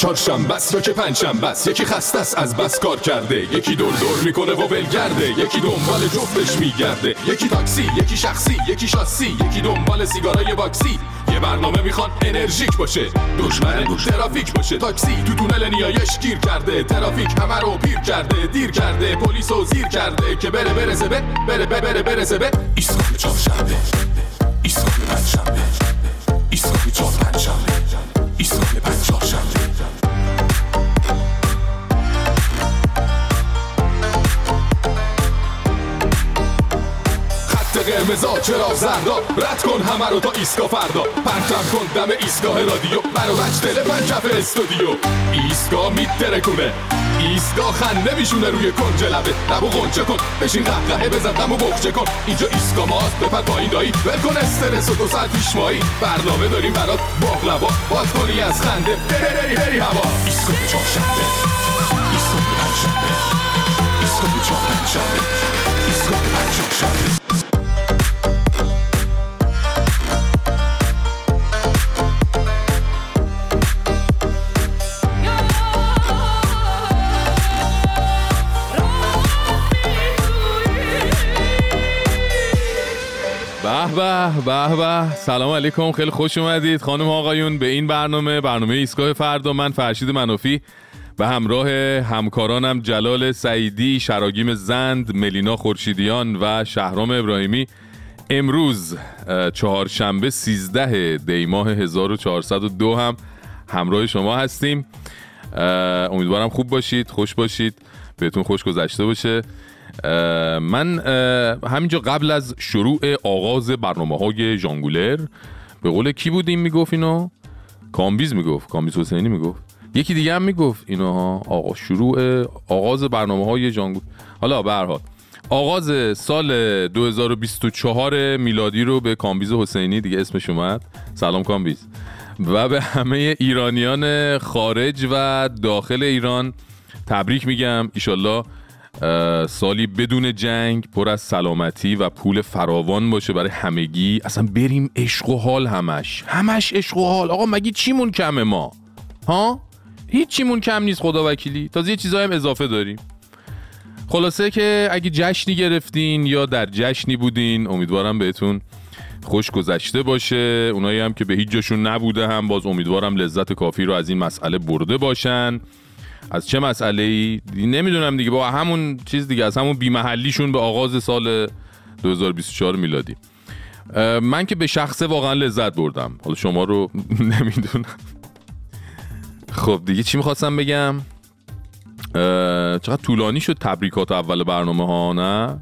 چهارشنبه است. یا که پنجشنبه است. یکی خسته است از بس کار کرده. یکی دور دور می‌کنه و ولگرده یکی دنبال جفتش میگرده. یکی تاکسی یکی شخصی یکی شاسی یکی دنبال سیگارای باکسی. یه برنامه می‌خوان انرژیک باشه. دشمن ترافیک باشه. تاکسی تو تونل نیایش گیر کرده. ترافیک همه رو پیر کرده دیر کرده. پلیس و زیر کرده که بره برسه به بره بره بره برسه به. ایستگاه چهارشنبه. ایستگاه پنجشنبه. ایستگاه چهار پنجشنبه ایستگاه پنج چهارشنبه قرمزا چرا زردا رد کن همه رو تا ایسکا فردا. پرچم کن دم ایستگاه رادیو. منو بچ دل پنجف استودیو. میتره کنه ایستگاه خنده میشونه روی کنج لبه. لبو غنچه کن. بشین قهقهه بزن دمو بخچه کن. اینجا ایستگاه ماست بپر پایین دایی. ول کن استرس و دو ساعت پیش مایی. برنامه داریم برات باقلوا. باد کنی از خنده. بری بری بری هوا. ایستگاه چهارشنبه ایستگاه پنجشنبه ایستگاه چهار پنجشنبه به به به. سلام علیکم. خیلی خوش اومدید. خانم آقایون به این برنامه برنامه ایستگاه فردا من فرشید منافی. به همراه همکارانم جلال سعیدی شراگیم زند ملینا خورشیدیان و شهرام ابراهیمی. امروز چهارشنبه 13 دی ماه 1402 هم همراه شما هستیم. امیدوارم خوب باشید خوش باشید. بهتون خوش گذشته باشه. من همینجا قبل از شروع آغاز برنامه های جانگولر به قول کی بود این می‌گفت اینو؟ کامبیز می‌گفت کامبیز حسینی می‌گفت. یکی دیگه هم می‌گفت اینو ها آقا شروع آغاز برنامه های جانگول حالا حال آغاز سال 2024 میلادی رو به کامبیز حسینی دیگه اسمش اومد. سلام کامبیز. و به همه ایرانیان خارج و داخل ایران تبریک میگم. ایشالله سالی بدون جنگ پر از سلامتی و پول فراوان باشه برای همگی. اصلا بریم عشق و حال همش. همش عشق و حال. آقا مگه چیمون کمه ما؟ ها؟ هیچ چیمون کم نیست خدا وکیلی. تازه یه چیزایی هم اضافه داریم. خلاصه که اگه جشنی گرفتین یا در جشنی بودین امیدوارم بهتون خوش گذشته باشه. اونایی هم که به هیچ جاشون نبوده هم باز امیدوارم لذت کافی رو از این مسئله برده باشن. از چه مسئله ای نمی‌دونم دیگه با همون چیز دیگه از همون بیمحلیشون به آغاز سال 2024 میلادی. من که به شخصه واقعا لذت بردم. حالا شما رو نمی‌دونم. خب دیگه چی می‌خواستم بگم؟ چقدر طولانی شد تبریکات اول برنامه ها نه؟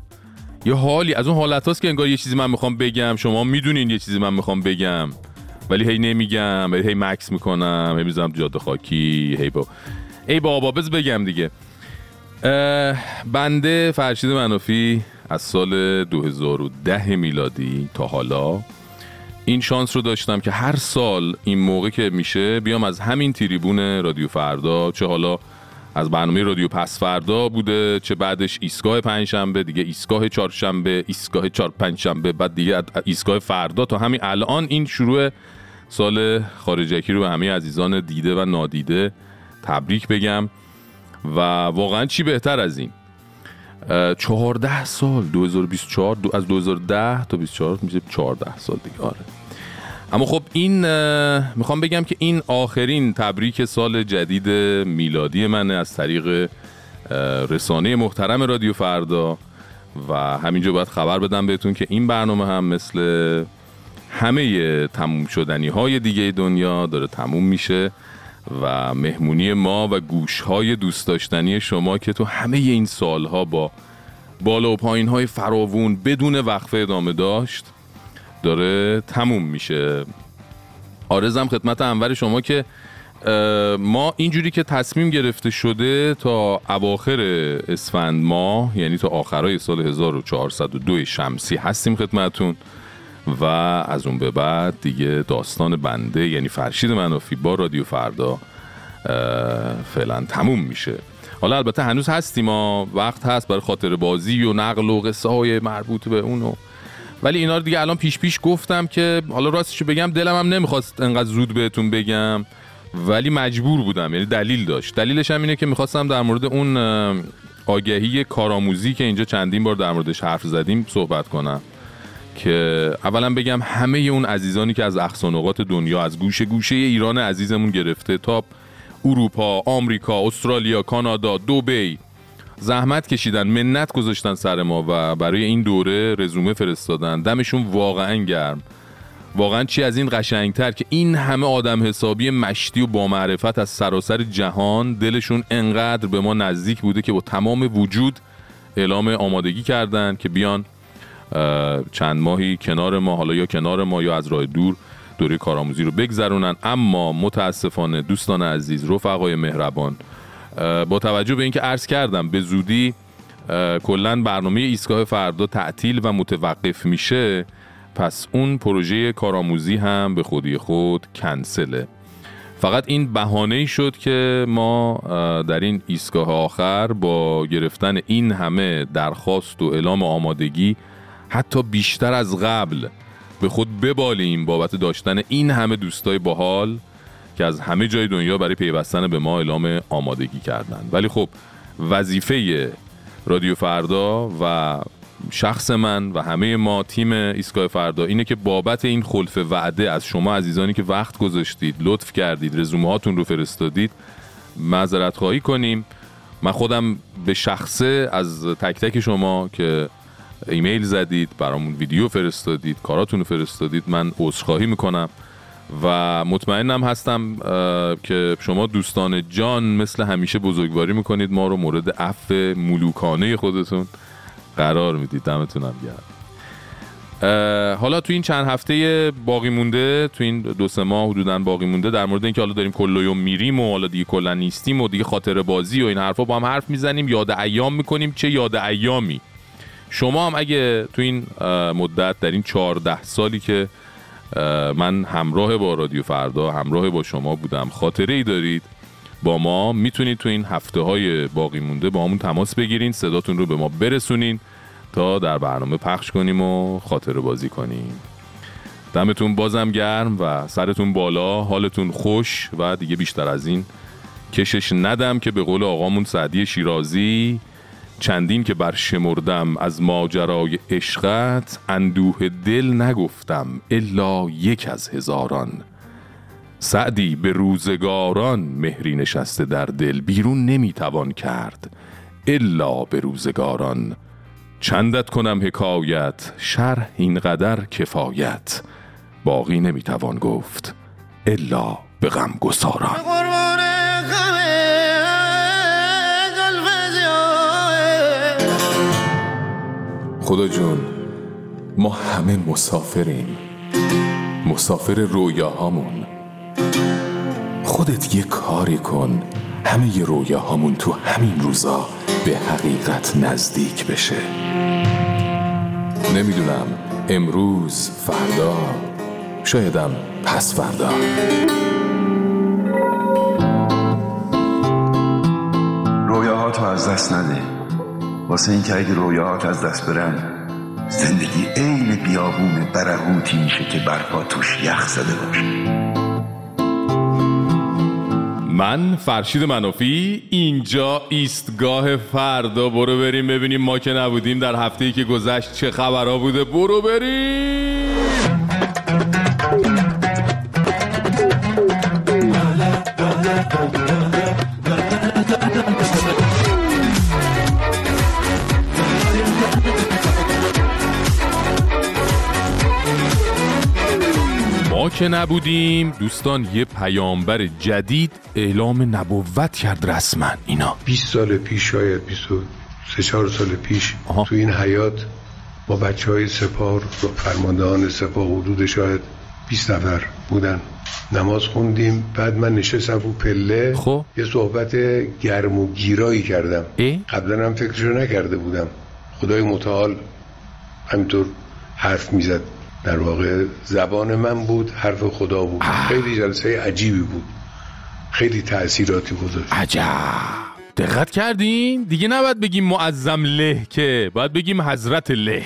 یه حالی از اون حالت هاست که انگار یه چیزی من می‌خوام بگم. شما می‌دونین یه چیزی من می‌خوام بگم. ولی هی نمیگم ولی هی مکس می‌کنم هی می‌زنم جاده خاکی هی با ای بابا بز بگم دیگه. بنده فرشید منافی از سال 2010 میلادی تا حالا این شانس رو داشتم که هر سال این موقع که میشه بیام از همین تریبون رادیو فردا چه حالا از برنامه رادیو پس فردا بوده چه بعدش ایستگاه پنجشنبه دیگه ایستگاه چهارشنبه ایستگاه چهار پنجشنبه بعد دیگه ایستگاه فردا تا همین الان. این شروع سال خارجکی رو به همه عزیزان دیده و نادیده. تبریک بگم و واقعا چی بهتر از این؟ اه، چهارده سال 2024 دو از 2010 تا 24 میشه 14 سال دیگه آره. اما خب این می‌خوام بگم که این آخرین تبریک سال جدید میلادی منه از طریق رسانه محترم رادیو فردا و همینجا باید خبر بدم بهتون که این برنامه هم مثل همه تموم شدنی های دیگه دنیا داره تموم میشه. و مهمونی ما و گوش های دوست داشتنی شما که تو همه این سالها با بالا و پایین های فراوون بدون وقفه ادامه داشت داره تموم میشه. آرزم خدمت انور شما که ما اینجوری که تصمیم گرفته شده تا اواخر اسفند ماه یعنی تا آخرای سال 1402 شمسی هستیم خدمتون و از اون به بعد دیگه داستان بنده یعنی فرشید منافی با رادیو فردا فعلا تموم میشه. حالا البته هنوز هستیم ما وقت هست برای خاطر بازی و نقل و قصه های مربوط به اونو ولی اینا رو دیگه الان پیش پیش گفتم که حالا راستشو بگم دلم هم نمی‌خواست انقدر زود بهتون بگم ولی مجبور بودم یعنی دلیل داشت. دلیلش هم اینه که می‌خواستم در مورد اون آگهی کارآموزی که اینجا چندین بار در موردش حرف زدیم صحبت کنم. که اولا بگم همه اون عزیزانی که از اقصانقات دنیا از گوشه گوشه ایران عزیزمون گرفته تا اروپا، آمریکا، استرالیا، کانادا، دبی زحمت کشیدن منت گذاشتن سر ما و برای این دوره رزومه فرستادن. دمشون واقعا گرم. واقعا چی از این قشنگتر که این همه آدم حسابی مشتی و با معرفت از سراسر جهان دلشون انقدر به ما نزدیک بوده که با تمام وجود اعلام آمادگی کردن که بیان چند ماهی کنار ما حالا یا کنار ما یا از راه دور دوره کارآموزی رو بگذرونن. اما متاسفانه دوستان عزیز رفقای مهربان با توجه به اینکه عرض کردم به زودی کلا برنامه ایستگاه فردا تعطیل و متوقف میشه پس اون پروژه کارآموزی هم به خودی خود کنسله. فقط این بهانه شد که ما در این ایستگاه آخر با گرفتن این همه درخواست و اعلام آمادگی حتی بیشتر از قبل به خود ببالیم بابت داشتن این همه دوستای باحال که از همه جای دنیا برای پیوستن به ما اعلام آمادگی کردن. ولی خب وظیفه رادیو فردا و شخص من و همه ما تیم ایستگاه فردا اینه که بابت این خلف وعده از شما عزیزانی که وقت گذاشتید لطف کردید رزومه هاتون رو فرستادید معذرت خواهی کنیم. من خودم به شخصه از تک تک شما که ایمیل زدید برامون ویدیو فرستادید کاراتون فرستادید من عذرخواهی می‌کنم و مطمئنم هستم که شما دوستان جان مثل همیشه بزرگواری می‌کنید ما رو مورد عفو ملوکانه خودتون قرار می‌دید. دمتونم گرم. حالا تو این چند هفته باقی مونده تو این دو سه ماه حدودا باقی مونده در مورد اینکه حالا داریم کل میریم و حالا دیگه کلا نیستیم و دیگه خاطر بازی و این حرفا با هم حرف می‌زنیم یاد ایام می‌کنیم چه یاد ایامی؟ شما هم اگه تو این مدت در این چهارده سالی که من همراه با رادیو فردا همراه با شما بودم خاطره ای دارید با ما می‌تونید تو این هفته های باقی مونده با همون تماس بگیرین صداتون رو به ما برسونین تا در برنامه پخش کنیم و خاطره بازی کنیم. دمتون بازم گرم و سرتون بالا حالتون خوش و دیگه بیشتر از این کشش ندم که به قول آقامون سعدی شیرازی چندین که برشمردم از ماجرای عشقت اندوه دل نگفتم الا یک از هزاران. سعدی به روزگاران مهری نشسته در دل بیرون نمی‌توان کرد الا به روزگاران. چندت کنم حکایت شرح اینقدر کفایت. باقی نمی‌توان گفت الا به غم گساران خدا جون ما همه مسافریم. مسافر رویاهامون. خودت یه کاری کن همه رویاهامون تو همین روزا به حقیقت نزدیک بشه. نمی‌دونم امروز فردا شایدم پس فردا. رویاهاتو از دست نده. واسه اینکه اگه رویاهات از دست برن زندگی عین بیابون برهوتی میشه که برپا توش یخ زده باشه. من فرشید منافی اینجا ایستگاه فردا. برو بریم ببینیم ما که نبودیم در هفته ای که گذشت چه خبرها بوده. برو بریم! که نبودیم دوستان یه پیامبر جدید اعلام نبوت کرد رسما. اینا. 20 سال پیش شاید 23 4 سال پیش آها. تو این حیات با بچه های سپار و فرماندهان سپاه حدود شاید 20 نفر بودن. نماز خوندیم بعد من نشستم رو پله. خب. یه صحبت گرم و گیرایی کردم. قبلا هم فکرشو نکرده بودم. خدای متعال همینطور حرف می‌زد. در واقع زبان من بود حرف خدا بود. خیلی جلسه عجیبی بود. خیلی تأثیراتی گذاشت. عجب. دقت کردین؟ دیگه نباید بگیم معظم له که باید بگیم حضرت له.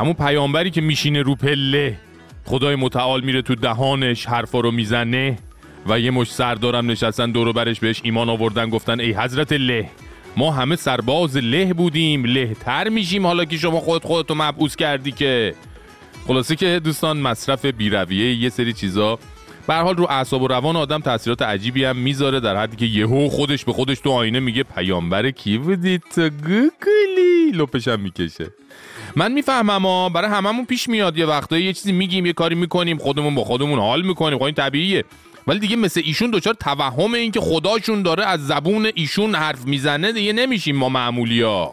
همون پیامبری که میشینه رو پله خدای متعال میره تو دهانش حرفا رو می‌زنه و یه مش سردارم نشستن دور برش بهش ایمان آوردن گفتن ای حضرت له ما همه سرباز له بودیم لهتر میشیم حالا که شما خود خودتو مبعوث کردی که. خلاصه که دوستان مصرف بیرویه یه سری چیزا. به حال رو اعصاب و روان آدم تاثیرات عجیبی هم می‌ذاره در حدی که یهو خودش به خودش تو آینه میگه پیامبر کی بودی تو گوگلی لپش می‌کشه. من می‌فهمم ها برای هممون پیش میاد یه وقتایی یه چیزی میگیم یه کاری می‌کنیم خودمون با خودمون حال می‌کنیم خب این طبیعیه. ولی دیگه مثل ایشون دچار توهم این که خداشون داره از زبون ایشون حرف می‌زنه دیگه نمیشیم ما معمولیا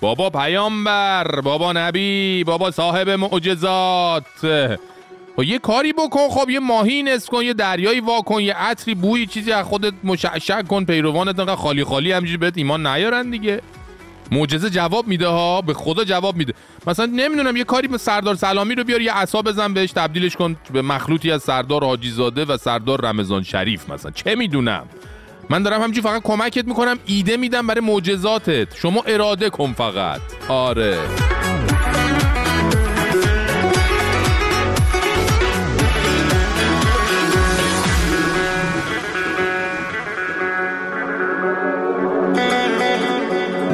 بابا پیامبر بابا نبی بابا صاحب معجزات. خب یه کاری بکن خب یه ماهی نصف کن یه دریایی واکن یه عطری بوی چیزی از خودت مشعشع کن پیروانت انقدر خالی خالی همجوری بهت ایمان نیارن دیگه. معجزه جواب میده ها به خدا جواب میده. مثلا نمی‌دونم یه کاری به سردار سلامی رو بیار یه عصا بزن بهش تبدیلش کن به مخلوطی از سردار حاجی زاده و سردار رمضان شریف مثلا. چه می‌دونم؟ من دارم همینجوری فقط کمکت می‌کنم ایده میدم برای معجزاتت. شما اراده کن فقط. آره.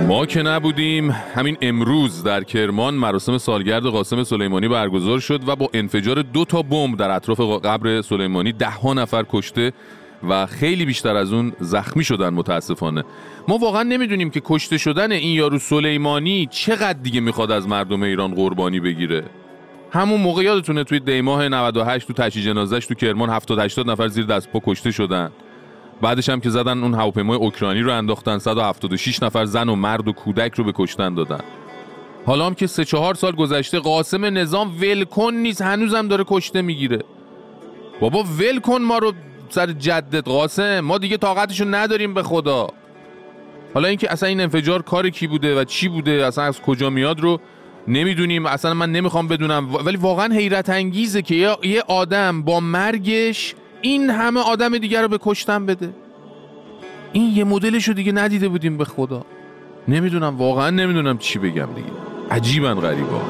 ما که نبودیم همین امروز در کرمان مراسم سالگرد قاسم سلیمانی برگزار شد و با انفجار دو تا بمب در اطراف قبر سلیمانی ده ها نفر کشته و خیلی بیشتر از اون زخمی شدن متاسفانه. ما واقعا نمی‌دونیم که کشته شدن این یارو سلیمانی چقدر دیگه می‌خواد از مردم ایران قربانی بگیره. همون موقع یادتونه توی دیماه 98 تو تشییع جنازش تو کرمان 70 80 نفر زیر دست پا کشته شدن. بعدش هم که زدن اون هواپیمای اوکراینی رو انداختن 176 نفر زن و مرد و کودک رو به کشتن دادن. حالا هم که سه چهار سال گذشته قاسم نظام ولکن نیست هنوزم داره کشته می‌گیره. بابا ولکن ما رو سر جدت قاسم. ما دیگه طاقتشو نداریم به خدا. حالا اینکه اصلا این انفجار کار کی بوده و چی بوده؟ اصلا از کجا میاد رو نمی‌دونیم. اصلا من نمی‌خوام بدونم. ولی واقعا حیرت انگیزه که یه آدم با مرگش این همه آدم دیگر رو به کشتن بده. این یه مدلش رو دیگه ندیده بودیم به خدا. نمی‌دونم واقعا نمی‌دونم چی بگم دیگه. عجیبا غریبا.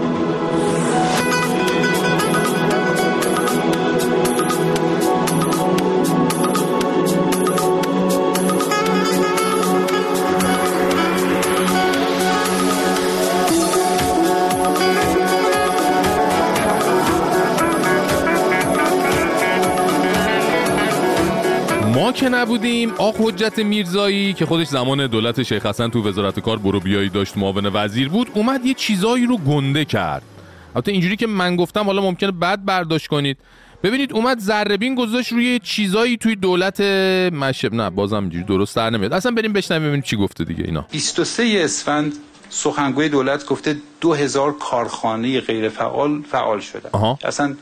که نبودیم آق حجت میرزایی که خودش زمان دولت شیخ حسن تو وزارت کار برو بیایی داشت معاون وزیر بود اومد یه چیزایی رو گنده کرد. البته اینجوری که من گفتم حالا ممکنه بد برداشت کنید. ببینید اومد ذربین گذاشت روی چیزایی توی دولت مشب نه بازم اینجوری درست در نمیاد. اصلا بریم بشنویم ببینیم چی گفته دیگه اینا. 23 اسفند سخنگوی دولت گفته 2000 کارخانه غیر فعال فعال شده اصلا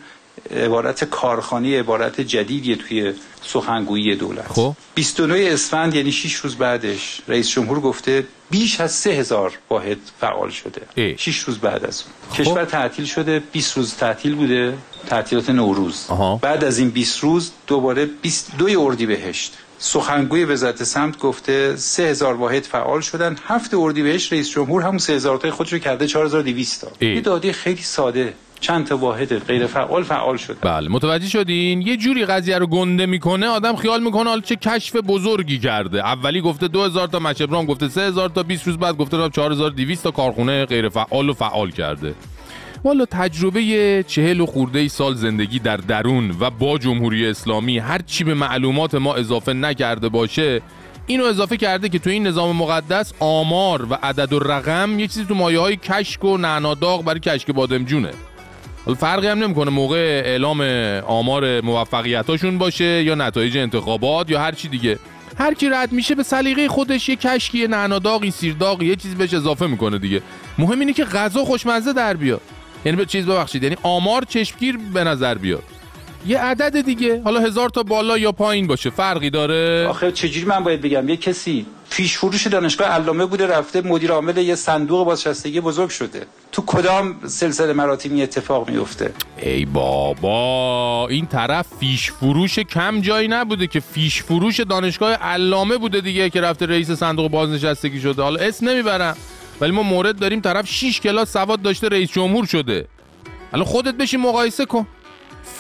عبارت کارخانه عبارت جدیدیه توی سخنگویی دولت. خب. 29 اسفند یعنی 6 روز بعدش رئیس جمهور گفته بیش از 3000 واحد فعال شده. 6 روز بعد از اون. خب. کشور تعطیل شده 20 روز تعطیل بوده تعطیلات نوروز. بعد از این 20 روز دوباره 22 اردیبهشت. سخنگوی وزارت سمت گفته 3000 واحد فعال شدن. هفت اردیبهشت رئیس جمهور همون 3000 تا خودش رو کرده 4200 تا. یه داده خیلی ساده. چند تا واحد غیر فعال فعال شده بله متوجه شدین؟ یه جوری قضیه رو گنده می‌کنه آدم خیال می‌کنه حالا چه کشف بزرگی کرده. اولی گفته 2000 تا مشبرام گفته 3000 تا 20 روز بعد گفته 4200 تا کارخونه غیر فعال و فعال کرده. والا تجربه چهل و خورده سال زندگی در درون و با جمهوری اسلامی هر چی به معلومات ما اضافه نکرده باشه اینو اضافه کرده که تو این نظام مقدس آمار و عدد و رقم یه چیزی تو مایه های کشک و نعناداغ برای کشک بادمجونه. فرقی هم نمی‌کنه موقع اعلام آمار موفقیتاشون باشه یا نتایج انتخابات یا هر چی دیگه. هر کی رد میشه به سلیقه خودش یه کشکی نعناداغی سیرداغی یه چیز بهش اضافه می‌کنه دیگه. مهم اینه که غذا خوشمزه در بیاد. یعنی به چیز ببخشید یعنی آمار چشمگیر به نظر بیاد. یه عدد دیگه. حالا هزار تا بالا یا پایین باشه. فرقی داره؟ آخه چجوری من باید بگم؟ یه کسی پیش فروش دانشگاه علامه بوده رفته مدیر عامل یه صندوق بازنشستگی بزرگ شده. تو کدام سلسله مراتبی اتفاق میفته ای بابا این طرف فیش فروش کم جایی نبوده که فیش فروش دانشگاه علامه بوده دیگه که رفته رئیس صندوق بازنشستگی شده. حالا اسم نمی‌برم ولی ما مورد داریم طرف 6 کلاس سواد داشته رئیس جمهور شده. حالا خودت بشین مقایسه کن.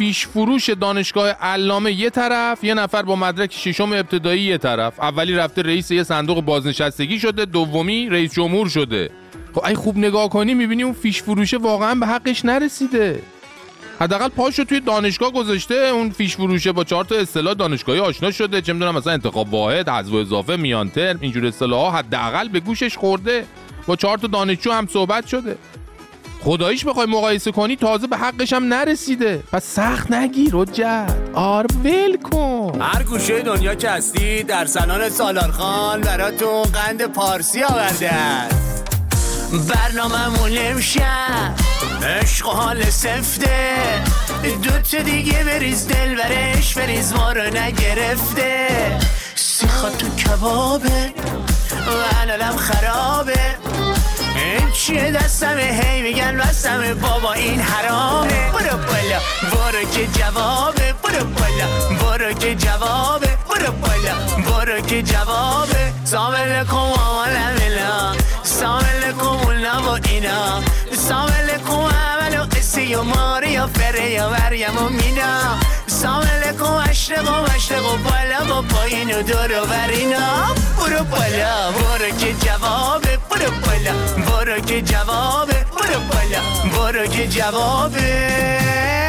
فیش فروش دانشگاه علامه یه طرف یه نفر با مدرک ششم ابتدایی یه طرف. اولی رفته رئیس یه صندوق بازنشستگی شده دومی رئیس جمهور شده. خب ای خوب نگاه کنی می‌بینی اون فیش فروشه واقعا به حقش نرسیده. حداقل پاشو توی دانشگاه گذاشته اون فیش فروشه با چهار تا اصطلاح دانشگاهی آشنا شده. چه می‌دونم مثلا انتخاب واحد حذف اضافه میان ترم اینجور اصطلاحات حداقل به گوشش خورده. با چهار تا دانشجو هم صحبت شده. خداییش بخوای مقایسه کنی تازه به حقش هم نرسیده. پس سخت نگیر رجت آر ول کن. هر گوشه دنیا که هستی در سالن سالارخان براتون قند پارسی آورده برنامه مون امشب عشق و حال سفته. دوت دیگه بریز دل برش بریز ما رو نگرفته. سیخا تو کبابه و حلالم خرابه. چیه دستم هی میگن بستم بابا این حرامه. برو بالا. برو که جوابه. برو بالا. برو که جوابه. برو بالا. برو که جوابه. سامل کن آمالم اینا سامل کن و اینا. سامل کن عمل و قصه و ماری و فره یا وریم و مینا. سامل کن اشرق و مشرق و بالا و پایین و دور و برینا برو بالا. برو که جوابه. برو بالا برو که جوابه. برو بالا برو که جوابه.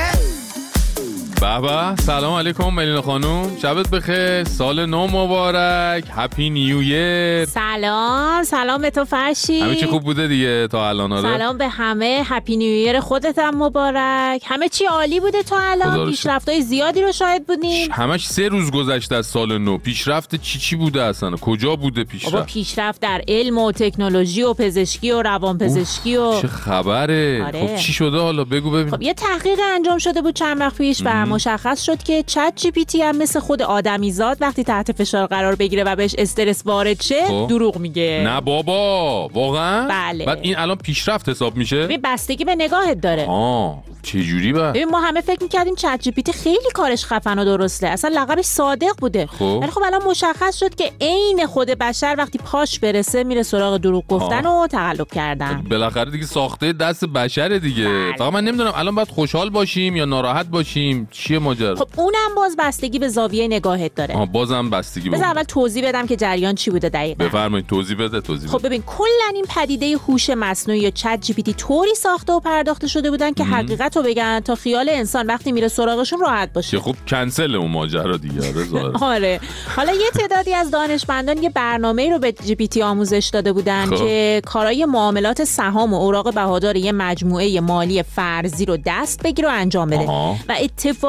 بابا سلام علیکم ملینا خانوم. شبت بخیر. سال نو مبارک. هپی نیو یر سلام. سلام به تو فرشی. همه چی خوب بوده دیگه تا الان آره؟ سلام به همه. هپی نیو یر خودت هم مبارک. همه چی عالی بوده تا الان. پیشرفتای زیادی رو شاهد بودیم. همش سه روز گذشته از سال نو. پیشرفت چی چی بوده اصلا؟ کجا بوده پیشرفت؟ پیشرفت در علم و تکنولوژی و پزشکی و روانپزشکی و چه خبره. آره. خب چی شده حالا؟ بگو ببین. خب یه تحقیق انجام شده بود چند وقت پیش مشخص شد که چت جی پی تی هم مثل خود آدمیزاد وقتی تحت فشار قرار بگیره و بهش استرس وارد شه خب. دروغ میگه. نه بابا واقعا؟ بله. بعد این الان پیشرفت حساب میشه؟ بستگی به نگاهت داره. آه چه جوری با ببین ما همه فکر می‌کردیم چت جی پی تی خیلی کارش خفن و درسته. اصلا لقبش صادق بوده. خب. ولی خب الان مشخص شد که عین خود بشر وقتی پاش برسه میره سراغ دروغ گفتن و تقلب کردن. خب بالاخره دیگه ساخته دست بشره دیگه. بله. فقط من نمی‌دونم الان باید خوشحال باشیم یا ناراحت باشیم؟ چیه ماجرا؟ خب اونم باز بستگی به زاویه نگاهت داره. آه بازم بستگی بذار اول توضیح بدم که جریان چی بوده دقیقاً. بفرمایید توضیح بده توضیح خب ببین کلا این پدیده هوش مصنوعی یا چت جی پی تی طوری ساخته و پرداخته شده بودن که حقیقت رو بگن تا خیال انسان وقتی میره سراغشون راحت باشه. خب کنسل اون ماجرا دیگه آره, آره. حالا یه تعدادی از دانشمندان یه برنامه رو به جی پی تی آموزش داده بودن خب. که کارای معاملات سهام و اوراق بهادار یه مجموعه مالی فرضی رو دست بگیره و انجام بده. و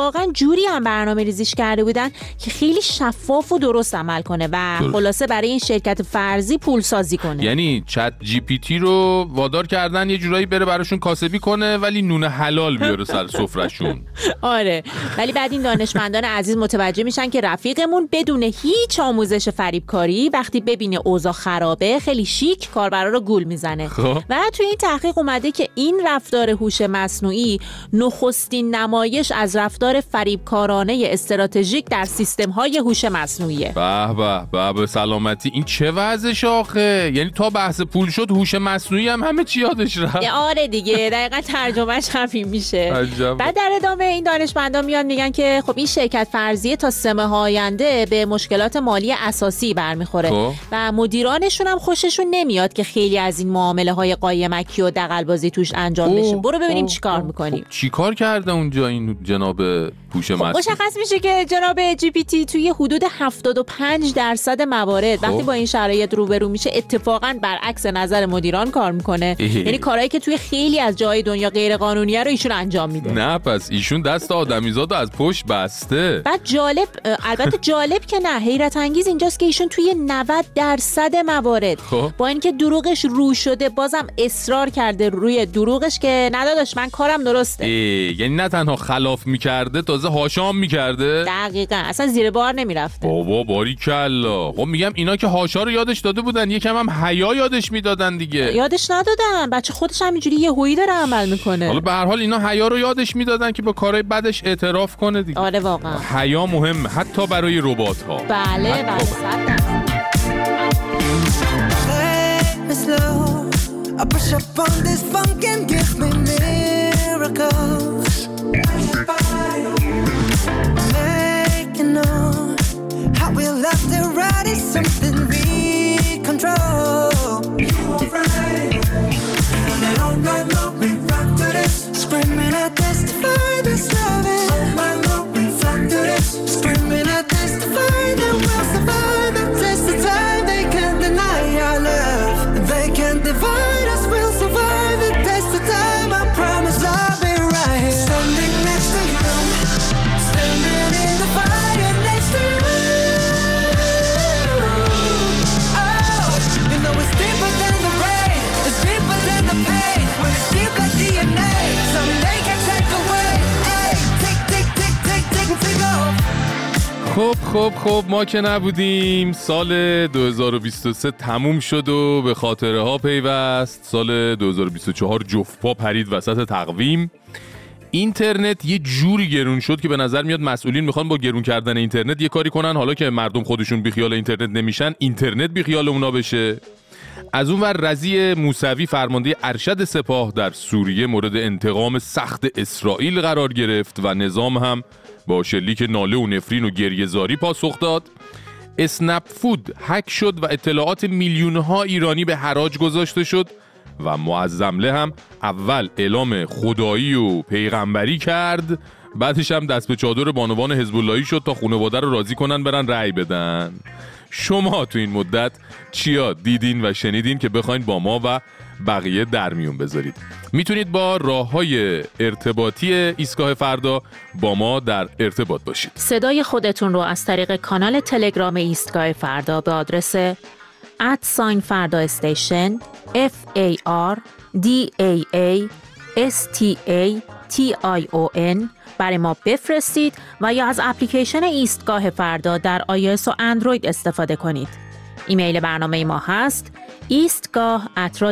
اتفاقا جوری هم برنامه ریزیش کرده بودن که خیلی شفاف و درست عمل کنه و خلاصه برای این شرکت فرضی پول سازی کنه. یعنی چت جی پی تی رو وادار کردن یه جورایی بره براشون کاسبی کنه ولی نون حلال بیاره سر سفرشون آره. ولی بعد این دانشمندان عزیز متوجه میشن که رفیقمون بدون هیچ آموزش فریبکاری وقتی ببینه اوضاع خرابه خیلی شیک کاربرا رو گول می‌زنه. خب. و توی این تحقیق اومده که این رفتار هوش مصنوعی نخستین نمایش از رفتار فریبکارانه استراتژیک در سیستم های هوش مصنوعیه. به به به سلامتی. این چه وضعش آخه؟ یعنی تا بحث پول شد هوش مصنوعی هم همه چی یادش رفت. آره دیگه دقیقا ترجمهش همین میشه. بعد در ادامه این دانشمندان میان میگن که خب این شرکت فرضیه تا سه ماه آینده به مشکلات مالی اساسی برمیخوره خب. و مدیرانشون هم خوششون نمیاد که خیلی از این معامله های قایمکی و دغلبازی توش انجام بشه. برو ببینیم چیکار می‌کنیم. خب چیکار کرده اونجا این جناب پوش خب مشخص میشه که جناب جی پی تی توی حدود 75 درصد موارد خب. وقتی با این شرایط روبرو میشه اتفاقا برعکس نظر مدیران کار می‌کنه. یعنی کارهایی که توی خیلی از جای دنیا غیر قانونیه رو ایشون انجام میده. نه پس ایشون دست آدمیزاد از پشت بسته. بعد جالب البته جالب که نه حیرت انگیز اینجاست که ایشون توی 90 درصد موارد. خب. با اینکه دروغش رو شده بازم اصرار کرده روی دروغش که نداداش من کارم درسته. یعنی نه تنها خلاف می‌کرده تازه هاشام می‌کرده؟ دقیقا. اصلا زیر بار نمی‌رفته. بابا باری کلا خب میگم اینا که هاشا رو یادش داده بودن یکم هم حیا یادش می‌دادن دیگه. یادش ندادن. بچه خودش همینجوری یه هویی داره عمل می‌کنه. حالا به هر حال اینا حیا رو یادش می‌دادن که با کارهای بدش اعتراف کنه دیگه. آره واقعا. حیا مهمه حتی برای ربات ها بله بله I push up on this funk and give me miracles Laughter right is something we control. You are we. Screaming at this, this love. Oh my love, we flock to. Screaming خب خب خب ما که نبودیم. سال 2023 تموم شد و به خاطره ها پیوست. سال 2024 جفت پا پرید وسط تقویم. اینترنت یه جوری گرون شد که به نظر میاد مسئولین می‌خوان با گرون کردن اینترنت یه کاری کنن. حالا که مردم خودشون بیخیال اینترنت نمیشن اینترنت بیخیال اونا بشه. از اون ور رزی موسوی فرمانده ارشد سپاه در سوریه مورد انتقام سخت اسرائیل قرار گرفت و نظام هم با شلیک ناله و نفرین و گریهزاری پاسخ داد. اسنپ فود هک شد و اطلاعات میلیون ها ایرانی به حراج گذاشته شد و معظمله هم اول اعلام خدایی و پیغمبری کرد بعدش هم دست به چادر بانوان حزب شد تا خانواده رو راضی کنن برن رأی بدن. شما تو این مدت چیا دیدین و شنیدین که بخواین با ما و بقیه در میون بذارید می‌تونید با راه های ارتباطی ایستگاه فردا با ما در ارتباط باشید صدای خودتون رو از طریق کانال تلگرام ایستگاه فردا به آدرس ادساین فردا استیشن F A R D A A S T A T I O N برای ما بفرستید و یا از اپلیکیشن ایستگاه فردا در iOS و اندروید استفاده کنید. ایمیل برنامه ما هست ایستگاه ات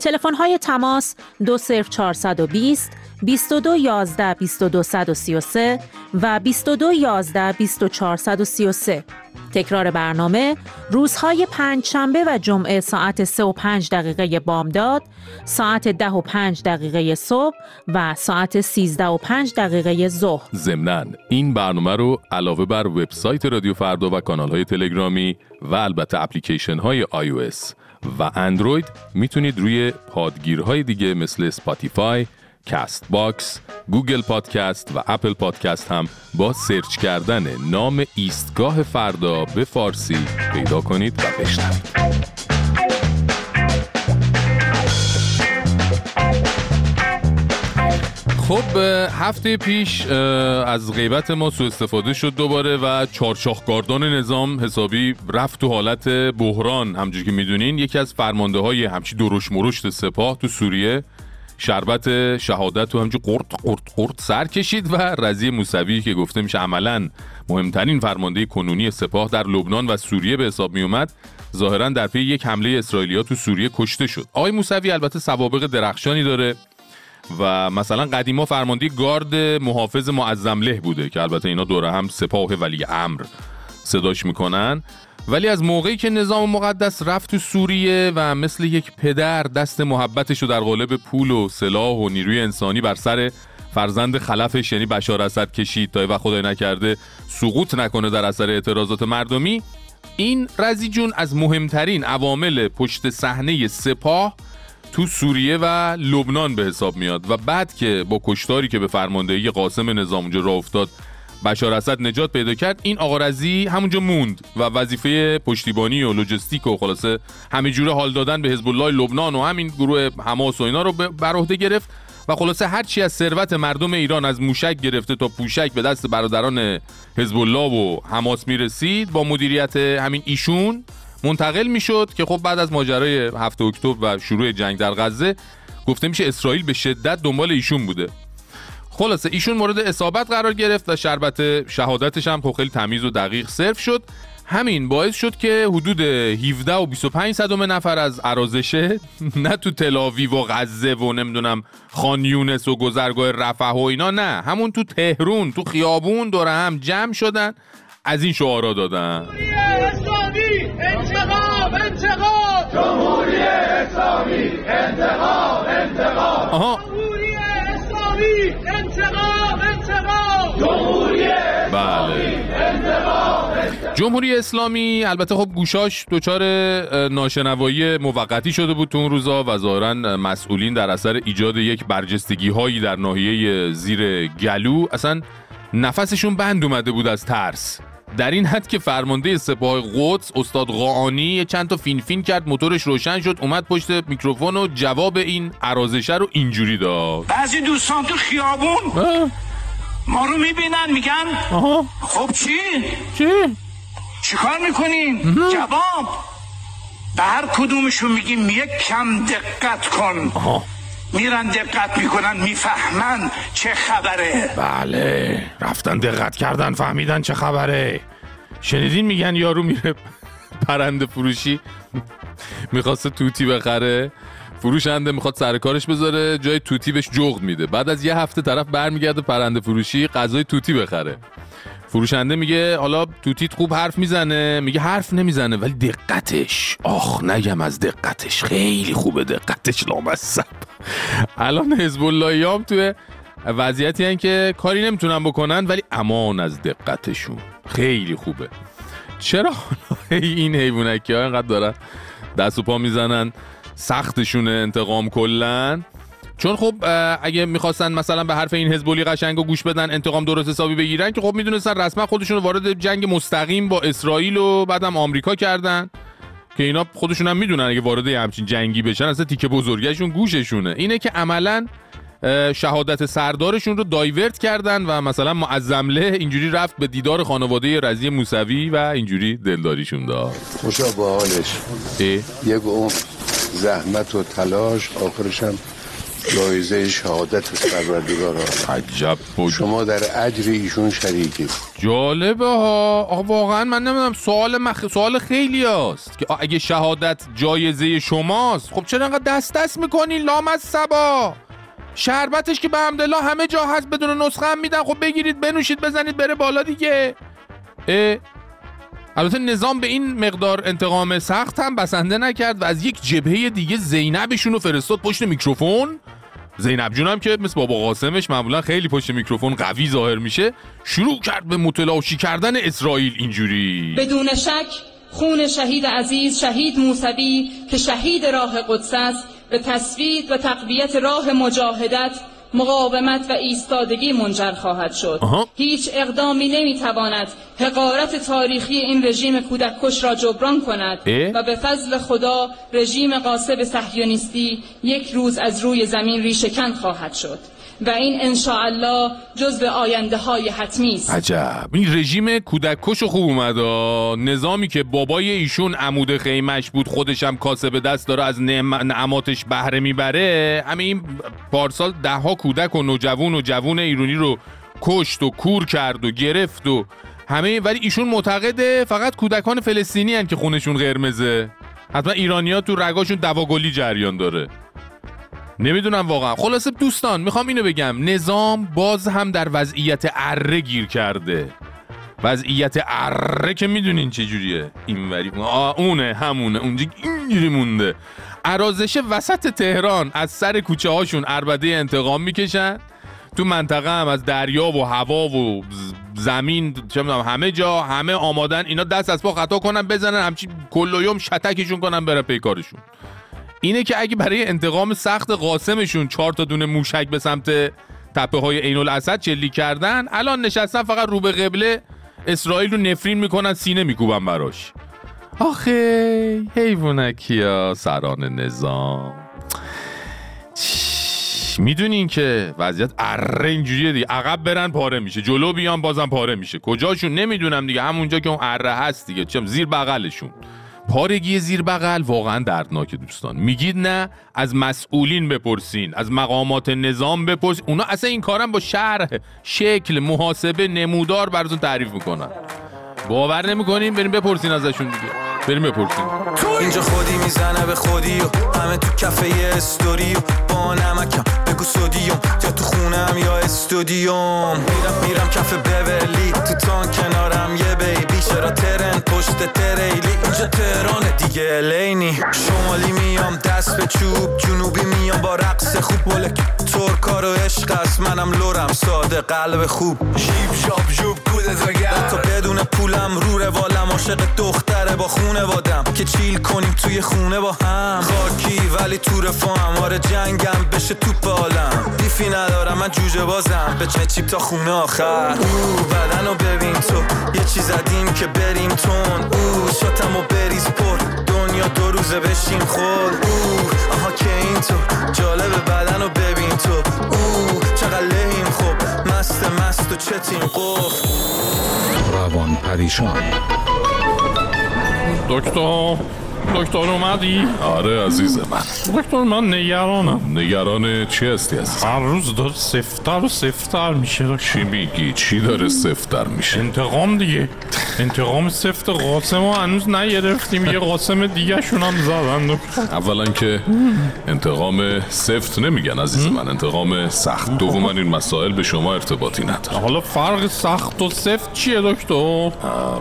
تلفن های تماس دو صرف 420 22 11 22 133 و 22 11 24 133 تکرار برنامه روزهای پنج شنبه و جمعه ساعت 3 و 5 دقیقه بامداد، ساعت 10 و 5 دقیقه صبح و ساعت 13 و 5 دقیقه ظهر. ضمناً این برنامه رو علاوه بر وبسایت رادیو فردا و کانال های تلگرامی و البته اپلیکیشن های iOS و اندروید می‌تونید روی پادگیرهای دیگه مثل Spotify، Castbox، Google Podcast و Apple Podcast هم با search کردن نام ایستگاه فردا به فارسی پیدا کنید و بشنوید. خب هفته پیش از غیبت ما سو استفاده شد دوباره و چارچاخگاردان نظام حسابی رفت تو حالت بحران همجوری که می‌دونین یکی از فرمانده های همچی درش مرشت سپاه تو سوریه شربت شهادت تو همچی قرط قرط قرط سر کشید و رضی موسوی که گفته میشه عملا مهمترین فرمانده کنونی سپاه در لبنان و سوریه به حساب میومد ظاهرا در پی یک حمله اسرائیلیا تو سوریه کشته شد. آقای موسوی البته سوابق درخشانی داره و مثلا قدیما فرمانده گارد محافظ معظم له بوده که البته اینا دوره هم سپاه ولی امر صداش می‌کنن. ولی از موقعی که نظام مقدس رفت تو سوریه و مثل یک پدر دست محبتش رو در قالب پول و سلاح و نیروی انسانی بر سر فرزند خلفش یعنی بشار اسد کشید تا و خدای نکرده سقوط نکنه در اثر اعتراضات مردمی این رزی جون از مهمترین عوامل پشت صحنه سپاه تو سوریه و لبنان به حساب میاد و بعد که با کشتاری که به فرماندهی قاسم نظام اونجا راه افتاد بشار اسد نجات پیدا کرد این آقا رزی همونجا موند و وظیفه پشتیبانی و لوجستیک و خلاصه همه جوره حال دادن به حزب الله لبنان و همین گروه حماس و اینا رو بر عهده گرفت و خلاصه هرچی از ثروت مردم ایران از موشک گرفته تا پوشک به دست برادران حزب الله و حماس می‌رسید با مدیریت همین ایشون منتقل می‌شد که خب بعد از ماجرای هفته اکتبر و شروع جنگ در غزه گفته میشه اسرائیل به شدت دنبال ایشون بوده. خلاصه ایشون مورد اصابت قرار گرفت و شربت شهادتش هم خب خیلی تمیز و دقیق صرف شد. همین باعث شد که حدود 17 و 25 صدم نفر از ارازشه نه تو تلاوی و غزه و نمی‌دونم خان یونس و گذرگاه رفح و اینا نه همون تو تهرون تو خیابون دور هم جمع شدن از این شعارا دادن. انتقام انتقام جمهوری اسلامی انتقام انتقام آها. اسلامی! انتقام انتقام جمهوری بله. جمهوری اسلامی البته خب گوشاش دچار ناشنوایی موقتی شده بود تو اون روزا و ظاهرا مسئولین در اثر ایجاد یک برجستگی هایی در ناحیه زیر گلو اصلا نفسشون بند اومده بود از ترس. در این حد که فرمانده سپاه قدس استاد قاانی چند تا فین فین کرد موتورش روشن شد اومد پشت میکروفون و جواب این عرازشه رو اینجوری داد. بعضی دوستان تو خیابون ما رو می‌بینن میگن خب چی؟ چی؟ چیکار می‌کنین؟ جواب. به هر کدومشون میگیم یک کم دقت کن. میرن دقت می‌کنن می‌فهمن چه خبره. بله. رفتن دقت کردن فهمیدن چه خبره. شنیدین میگن یارو میره پرنده فروشی. می‌خواسته توتی بخره. فروشنده می‌خواد سر کارش بذاره جای توتی بهش جغد میده. بعد از یه هفته طرف برمیگرده پرنده فروشی غذای توتی بخره. فروشنده میگه حالا توتیت خوب حرف می‌زنه. میگه حرف نمی‌زنه ولی دقتش. آخ نگم از دقتش. خیلی خوبه دقتش لامصب الان حزب اللهیام توی وضعیتی هن که کاری نمی‌تونن بکنن ولی امان از دقتشون. خیلی خوبه. چرا این حیوانکی ها اینقدر دارن دست و پا می‌زنن؟ سختشون انتقام کلن. چون خب اگه می‌خواستن مثلا به حرف این حزبولی قشنگ و گوش بدن انتقام درست حسابی بگیرن که خب می‌دونستن رسما خودشون وارد جنگ مستقیم با اسرائیل و بعدم آمریکا کردن که اینا خودشون هم می‌دونن اگه وارد همچین جنگی بشن اصلا تیکه بزرگشون گوششونه. اینه که عملا شهادت سردارشون رو دایورت کردن و مثلا معظمله اینجوری رفت به دیدار خانواده رضی موسوی و اینجوری دلداریشون داد. خوشا با حالش اون زحمت و تلاش آخرش هم جایزه شهادت پروردگار عجب شما در اجر ایشون شریکی جالبه ها. آقا واقعا من نمی‌دونم سوال مخ... سوال خیلی هست که اگه شهادت جایزه شماست خب چرا انقدر دست دست می‌کنی؟ لام از سبا شربتش که به همدلله همه جا هست بدون نسخه هم میدن. خب بگیرید بنوشید بزنید بره بالا دیگه. اه البته نظام به این مقدار انتقام سخت هم بسنده نکرد و از یک جبهه دیگه زینبشون رو فرستاد پشت میکروفون. زینب جونم که مثل بابا قاسمش معمولا خیلی پشت میکروفون قوی ظاهر میشه شروع کرد به متلاشی کردن اسرائیل اینجوری. بدون شک خون شهید عزیز شهید موسوی که شهید راه قدس است به تصویت و تقویت راه مجاهدت مقاومت و ایستادگی منجر خواهد شد. هیچ اقدامی نمی‌تواند حقارت تاریخی این رژیم کودککش را جبران کند و به فضل خدا رژیم قاسب صهیونیستی یک روز از روی زمین ریشهکن خواهد شد. و این انشاءالله جزء آینده های حتمی است. عجب. این رژیم کودککش خوب اومد نظامی که بابای ایشون عمود خیمش بود خودش هم کاسه به دست داره از نعماتش بهره می‌بره. همین پارسال ده ها کودک و نوجوان و جوون ایرونی رو کشت و کور کرد و گرفت و همه ولی ایشون معتقده فقط کودکان فلسطینی هن که خونشون قرمزه. حتما ایرانیا تو رگاشون دواگلی جریان داره. نمی‌دونم واقعا. خلاصه دوستان می‌خوام اینو بگم. نظام باز هم در وضعیت اره گیر کرده. وضعیت اره که می‌دونین چجوریه اینوری اونه همونه. اونجا اینجوری مونده. عرازش وسط تهران از سر کوچه هاشون اربده انتقام می‌کشن. تو منطقه هم از دریا و هوا و زمین چه همه جا همه آمادن. اینا دست از پا خطا کنن بزنن همچی کل شتکشون کنن بره پیکارشون اینه که اگه برای انتقام سخت قاسمشون چهار تا دونه موشک به سمت تپه های عین الاسد چلی کردن الان نشستن فقط رو به قبله اسرائیل رو نفرین می‌کنن سینه میکوبن براش. آخه حیوانکیا سران نظام. می‌دونین که وضعیت اره اینجوریه دیگه. عقب برن پاره میشه جلو بیان بازم پاره میشه. کجاشون؟ نمی‌دونم دیگه. همونجا که اون اره هست دیگه. چم زیر بغلشون. پارگی زیر بغل واقعا دردناک دوستان. میگید نه از مسئولین بپرسین از مقامات نظام بپرسین اونا اصلا این کارم با شرح شکل محاسبه نمودار براتون تعریف می‌کنن. باور نمی‌کنین؟ بریم بپرسین ازشون دیگه. بریم بپرسین. اینجا خودی می‌زنه به خودی و همه تو کفه استوری و با نمکم بگو سودیوم یا تو خونم یا استودیوم. میرم میرم کف بورلی. تو تان کنارم یه بیبی چرا ترن پشت تریلی اینجا تهران دیگه لینی شمالی میام دست به چوب جنوبی میام با رقص خوب ولک ترکار و عشق است منم لورم ساده قلب خوب جیب شاب جوب کودت تا بدون پولم رو روالم عاشق دختره با خونه وادم که چیل کنیم توی خونه با هم خاکی ولی تو رفاهم آره جنگم بشه تو بالم دیفی ندارم من جوجه بازم به چه چیپ تا خونه آخر او بدن رو ببین تو یه چیز زدیم که بریم تون. او شاتم و بریز پر دنیا دو روزه بشیم خود او آها که این تو. جالب بدن رو ببین تو. او چقدر لهیم. خوب مست مست و چتیم قفل روان پریشان. دکتر. دکتر اومدی؟ آره عزیز من. دکتر من نگرانم. نگران چی هستی عزیز؟ هر روز داره سفتر و سفتر میشه چی میگی؟ چی داره سفتر میشه؟ انتقام دیگه. انتقام سفت قاسم رو هنوز نگرفتیم. یه قاسم دیگه شون هم زدن اولا که انتقام سفت نمیگن عزیز من. انتقام سخت. دوما این مسائل به شما ارتباطی نداره. حالا فرق سخت و سفت چیه دکتر؟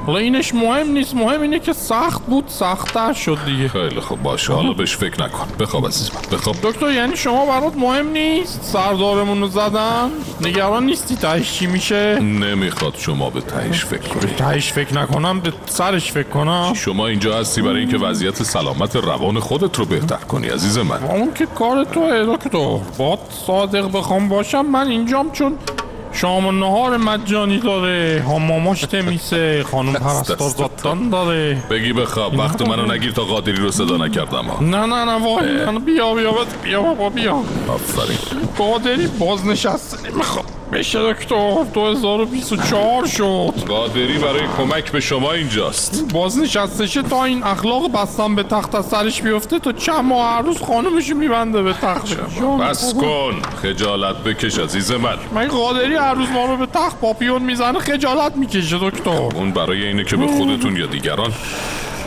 حالا اینش مهم نیست. مهم اینه که سخت بود سختتر شد. دیگه. خیلی خوب. باشه. حالا بهش فکر نکن. بخواب عزیز من بخواب. دکتر یعنی شما برات مهم نیست سردارمون رو زدن؟ نگران نیستی؟ تهش چی میشه؟ نمی‌خواد شما به تهش فکر کنی. تهش فکر نکنم به سرش فکر کنم. شما اینجا هستی برای اینکه وضعیت سلامت روان خودت رو بهتر کنی عزیز من؟ اون که کار تو دکتر. با صادق بخوام باشم من اینجام چون شام و نهار مجانی داره. ماماش تمیسه خانم پرستار زادان داره. بگی بخواب. وقت منو نگیر تا قادری رو صدا نکردم. ها. نه نه نه وای بیا بیا بیا بابا بیا. آفرین. قادری بازنشسته. نمی‌خواد بشه دکتر 2024 شد. قادری برای کمک به شما اینجاست. بازنشسته تا این اخلاق بستم به تخت از سرش بیفته تا چند ماه هر روز خانمش میبنده به تخت. بس کن. خجالت بکش عزیز من. من قادری هر روز ما رو به تخت پاپیون می‌زنه خجالت می‌کشه دکتر؟ اون برای اینه که به خودتون یا دیگران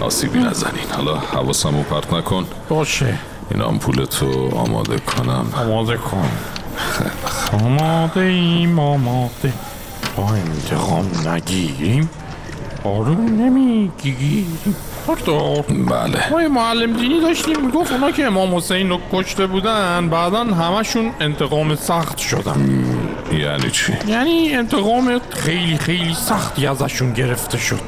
آسیبی نزنین. حالا حواسمو پرت نکن. باشه. این آمپول تو آماده کنم. آماده کن. آماده ایم آماده. با انتقام نگیریم. آروم نمی‌گیریم. دکتر بله. ما یه معلم دینی داشتیم. می‌گفت اونا که امام حسین رو کشته بودن بعدا همشون انتقام سخت شدن. یعنی چی؟ یعنی انتقام خیلی خیلی سختی ازشون گرفته شد.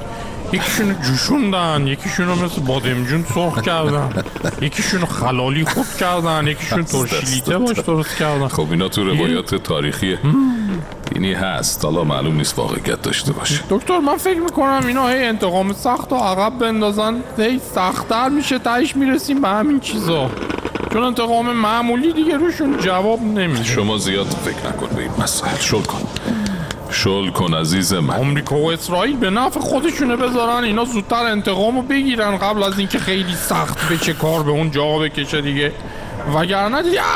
یکیشونو جوشوندن یکیشونو مثل بادمجون سرخ کردن. یکیشونو خلالی خود کردن یکیشون ترشیلیته باش درست کردن. خب اینا تو روایات تاریخیه. اینی هست. حالا معلوم نیست واقعیت داشته باشه. دکتر من فکر می‌کنم اینا هی انتقام سخت و عقب بندازن. هی سختتر میشه تایش می‌رسیم به همین چیزا. چون انتقام معمولی دیگه روشون جواب نمیده. شما زیاد فکر نکن به این مسائل شل کن. شل کن عزیز من. آمریکا و اسرائیل به نفع خودشونه بذارن. اینا زودتر انتقامو بگیرن قبل از اینکه خیلی سخت بشه کار به اون جا بکشه دیگه. وگرنه دیگه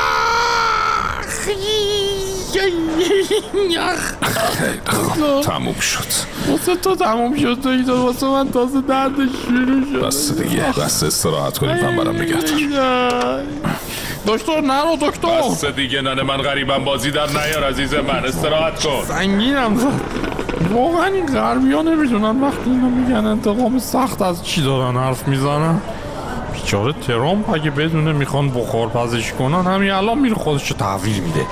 تموم شد. واسه تو تموم شد تو اینجا واسه من تازه درد شروع شد. بس دیگه بس استراحت کنیم من برم نگهدار. دکتر نرو دکتر. بس دیگه ننه من غریبم بازی در نیار عزیز من. استراحت کن. سنگینم. واقعا این غربی ها نمی‌دونن. وقتی اینو میگن انتقام سخت از چی دارن حرف می‌زنن. بیچاره ترامپ اگه بدونه می‌خوان بخار پزش کنن همین الان میره خودشو تحویل میده.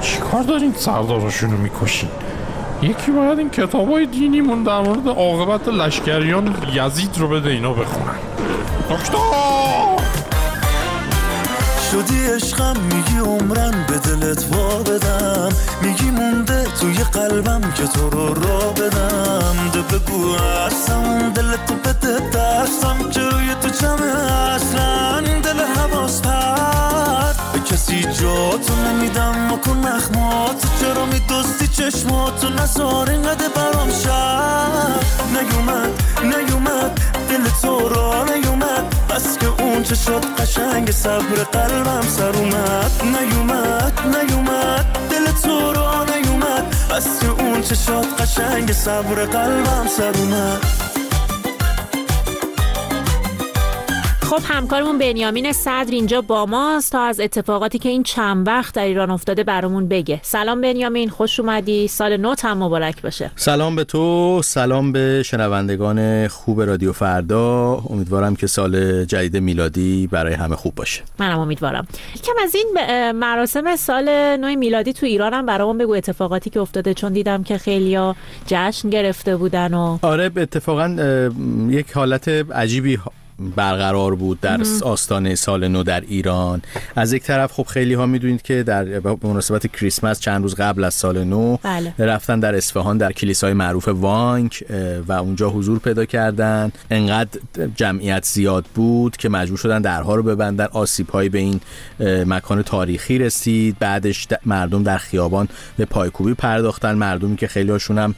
چیکار دارین؟ سرداراشونو می‌کشین. یکی باید این کتاب های دینیمون در مورد عاقبت لشکریان یزید رو بده اینا بخونن. دکتر! شدی عشقم میگی عمرن به دلت وا بدم. میگی مونده توی قلبم که تو رو را بدم. ده بگو اصلا دلتو بده دستم که روی تو جمع اصلا دل حواس پر. به کسی جاتو نمیدم و کن نخمات. چرا میدستی چشماتو نزار اینقدر برام شد نیومد نیومد دل تو را نیومد. بس که اون چه شد قشنگ صبر قلبم سر اومد نیومد نیومد دل تو را نیومد بس که اون چه شد قشنگ صبر قلبم سر اومد خب همکارمون بنیامین صدر اینجا با ماست تا از اتفاقاتی که این چند وقت در ایران افتاده برامون بگه. سلام بنیامین خوش اومدی. سال نو هم مبارک باشه. سلام به تو سلام به شنوندگان خوب رادیو فردا. امیدوارم که سال جدید میلادی برای همه خوب باشه. منم امیدوارم. یکم از این مراسم سال نو میلادی تو ایران هم برامون بگو اتفاقاتی که افتاده چون دیدم که خیلیا جشن گرفته بودن و آره اتفاقا یک حالت عجیبی برقرار بود در آستانه سال نو در ایران. از یک طرف خب خیلی ها می‌دونید که در مناسبت کریسمس چند روز قبل از سال نو بله. رفتن در اصفهان در کلیسای معروف وانک و اونجا حضور پیدا کردن. انقدر جمعیت زیاد بود که مجبور شدن درها رو ببندن. آسیب هایی به این مکان تاریخی رسید. بعدش مردم در خیابان به پایکوبی پرداختن. مردمی که خیلی هاشون هم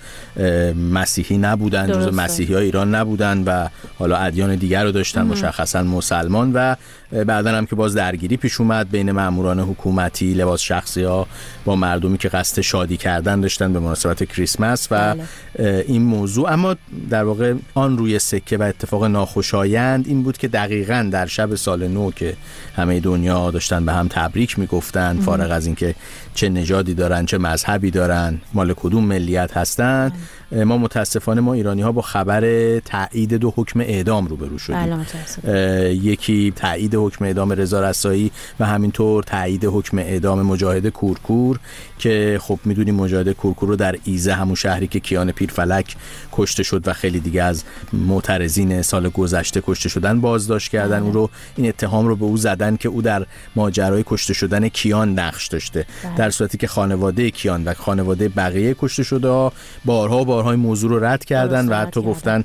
مسیحی نبودن جز مسیحی ها ایران نبودن و حالا ادیان دیگر رو داشتن مشخصا مسلمان و بعدا هم که باز درگیری پیش اومد بین ماموران حکومتی لباس شخصی ها با مردمی که قصد شادی کردن داشتن به مناسبت کریسمس و بله. این موضوع. اما در واقع آن روی سکه و اتفاق ناخوشایند این بود که دقیقا در شب سال نو که همه دنیا داشتن به هم تبریک می‌گفتن فارغ از اینکه چه نژادی دارن چه مذهبی دارن مال کدوم ملیت هستن. بله. ما متاسفانه ما ایرانی ها با خبر تایید دو حکم اعدام روبرو شدیم. بله یکی تایید حکم اعدام رضا رسایی و همینطور تایید حکم اعدام مجاهد کورکور که خب می‌دونیم مجاهد کورکور رو در ایزه همون شهری که کیان پیرفلک کشته شد و خیلی دیگه از معترضین سال گذشته کشته شدن بازداشت کردن او رو این اتهام رو به او زدن که او در ماجرای کشته شدن کیان نقش داشته بله. در صورتی که خانواده کیان و خانواده بقیه کشته شده بارها بارهای موضوع رو رد کردن و حتی گفتن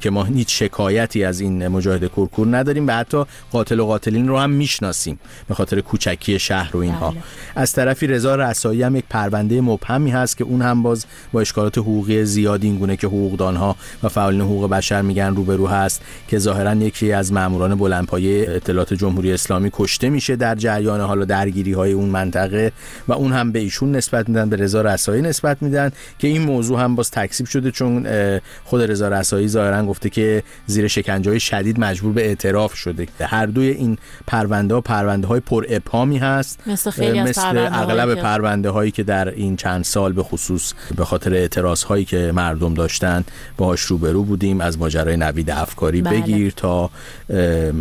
که ما هیچ شکایتی از این مجاهد کورکور نداریم و حتی قاتل و قاتلین رو هم می‌شناسیم به خاطر کوچکی شهر و اینها بله. از طرفی رضا رسایی هم یک پرونده مبهمی هست که اون هم باز با اشکالات حقوقی زیادی این گونه که حقوقدانها و فعالین حقوق بشر میگن روبرو هست که ظاهرا یکی از ماموران بلندپایه اطلاعات جمهوری اسلامی کشته میشه در جریان حالا درگیری های اون منطقه و اون هم به ایشون نسبت میدن به رضا رسایی نسبت میدن که این موضوع هم باز تکسیب شده چون خود رضا رسایی ظاهرا گفته که زیر شکنجه شدید مجبور به اعتراف شده هر دوی این پرونده ها پرونده های پر ابهامی هست. مثل خیلی مثل اغلب پرونده هایی که در این چند سال به خصوص به خاطر اعتراض هایی که مردم داشتن باهاش روبرو بودیم از ماجرای نوید افکاری بله. بگیر تا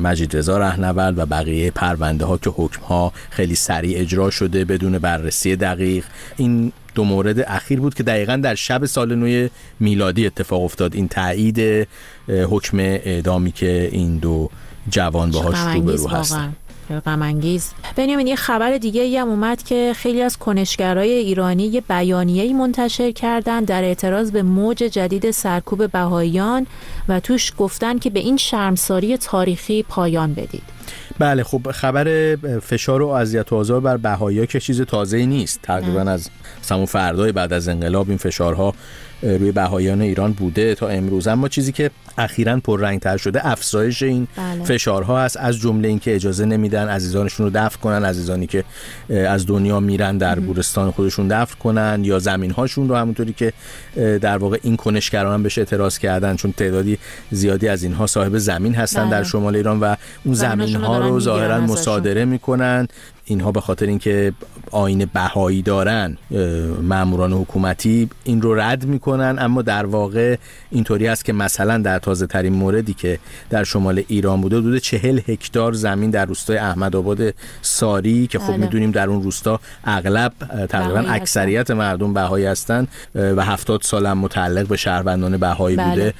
مجید رضا رهنورد و بقیه پرونده ها که حکم ها خیلی سریع اجرا شده بدون بررسی دقیق. این دو مورد اخیر بود که دقیقا در شب سال نو میلادی اتفاق افتاد. این تایید حکم اعدامی که این دو جوان باهاش روبرو هستن. غم انگیز بنیامین یه خبر دیگه هم اومد که خیلی از کنشگرای ایرانی یه بیانیه‌ای منتشر کردن در اعتراض به موج جدید سرکوب بهاییان و توش گفتن که به این شرمساری تاریخی پایان بدید. بله خب خبر فشار و اذیت و آزار بر بهایی که چیز تازه نیست. تقریبا از سمون فردای بعد از انقلاب این فشارها روی بهایان ایران بوده تا امروز. اما چیزی که اخیرا پررنگتر شده افزایش این بله. فشارها است. از جمله اینکه اجازه نمیدن عزیزانشون رو دفن کنن عزیزانی که از دنیا میرن در گورستان خودشون دفن کنن یا زمین هاشون رو همونطوری که در واقع این کنشگران هم بهش اعتراض کردن چون تعدادی زیادی از اینها صاحب زمین هستن بله. در شمال ایران و اون زمین ها رو ظاهرا مصادره می‌کنن. اینها به خاطر اینکه آین بهایی دارن ماموران حکومتی این رو رد می‌کنن اما در واقع اینطوری است که مثلا در تازه ترین موردی که در شمال ایران بوده حدود چهل هکتار زمین در روستای احمد آباد ساری که خب بله. می‌دونیم در اون روستا اغلب تقریبا اکثریت مردم بهایی هستند و هفتاد سال هم متعلق به شهروندان بهایی بله. بوده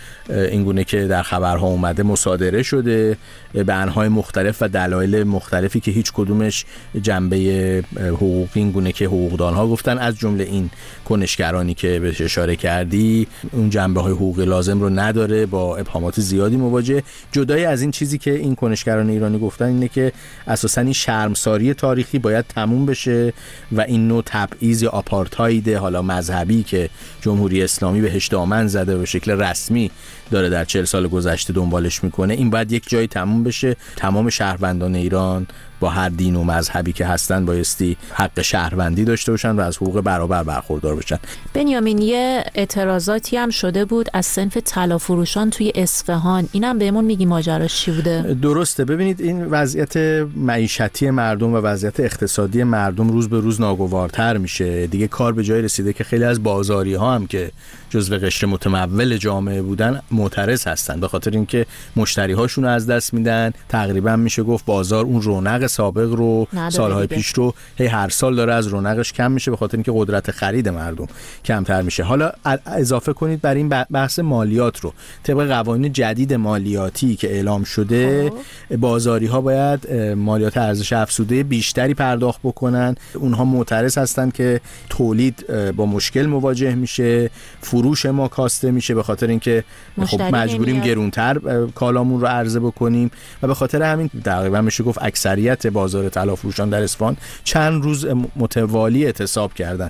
اینگونه که در خبرها اومده مصادره شده به انهای مختلف و دلایل مختلفی که هیچ کدومش جنبه حقوقی این گونه که حقوقدان ها گفتن از جمله این کنشگرانی که بهش اشاره کردی اون جنبه های حقوقی لازم رو نداره با ابهامات زیادی مواجه. جدای از این چیزی که این کنشگران ایرانی گفتن اینه که اساسا این شرمساری تاریخی باید تموم بشه و این نوع تبعیض یا آپارتاید حالا مذهبی که جمهوری اسلامی بهش دامن زده به شکل رسمی داره در چهل سال گذشته دنبالش می‌کنه. این باید یک جایی تموم بشه. تمام شهروندان ایران با هر دین و مذهب مذهبی که هستن بایستی حق شهروندی داشته باشن و از حقوق برابر برخوردار باشن بنیامین یه اعتراضاتی هم شده بود از سنف طلا فروشان توی اصفهان. اینم بهمون میگی ماجراش چی بوده؟ درسته. ببینید این وضعیت معیشتی مردم و وضعیت اقتصادی مردم روز به روز ناگوارتر میشه. دیگه کار به جای رسیده که خیلی از بازاری ها هم که جزو قشر متمول جامعه بودن معترض هستن. به خاطر اینکه مشتری هاشون از دست میدن. تقریبا میشه گفت بازار اون رونق سابق رو سالهای پیش رو. هی هر سال داره از رونقش کم میشه به خاطر اینکه قدرت خرید مردم کمتر میشه. حالا اضافه کنید بر این بحث مالیات رو. طبق قوانین جدید مالیاتی که اعلام شده خب. بازاری ها باید مالیات ارزش افزوده بیشتری پرداخت بکنن. اونها معترض هستن که تولید با مشکل مواجه میشه. فروش ما کاسته میشه به خاطر اینکه خب مجبوریم گرونتر کالامون رو عرضه بکنیم. و به خاطر همین تقریبا میشه گفت اکثریت بازار طلا فروشان در اسپان چند روز متوالی اعتصاب کردن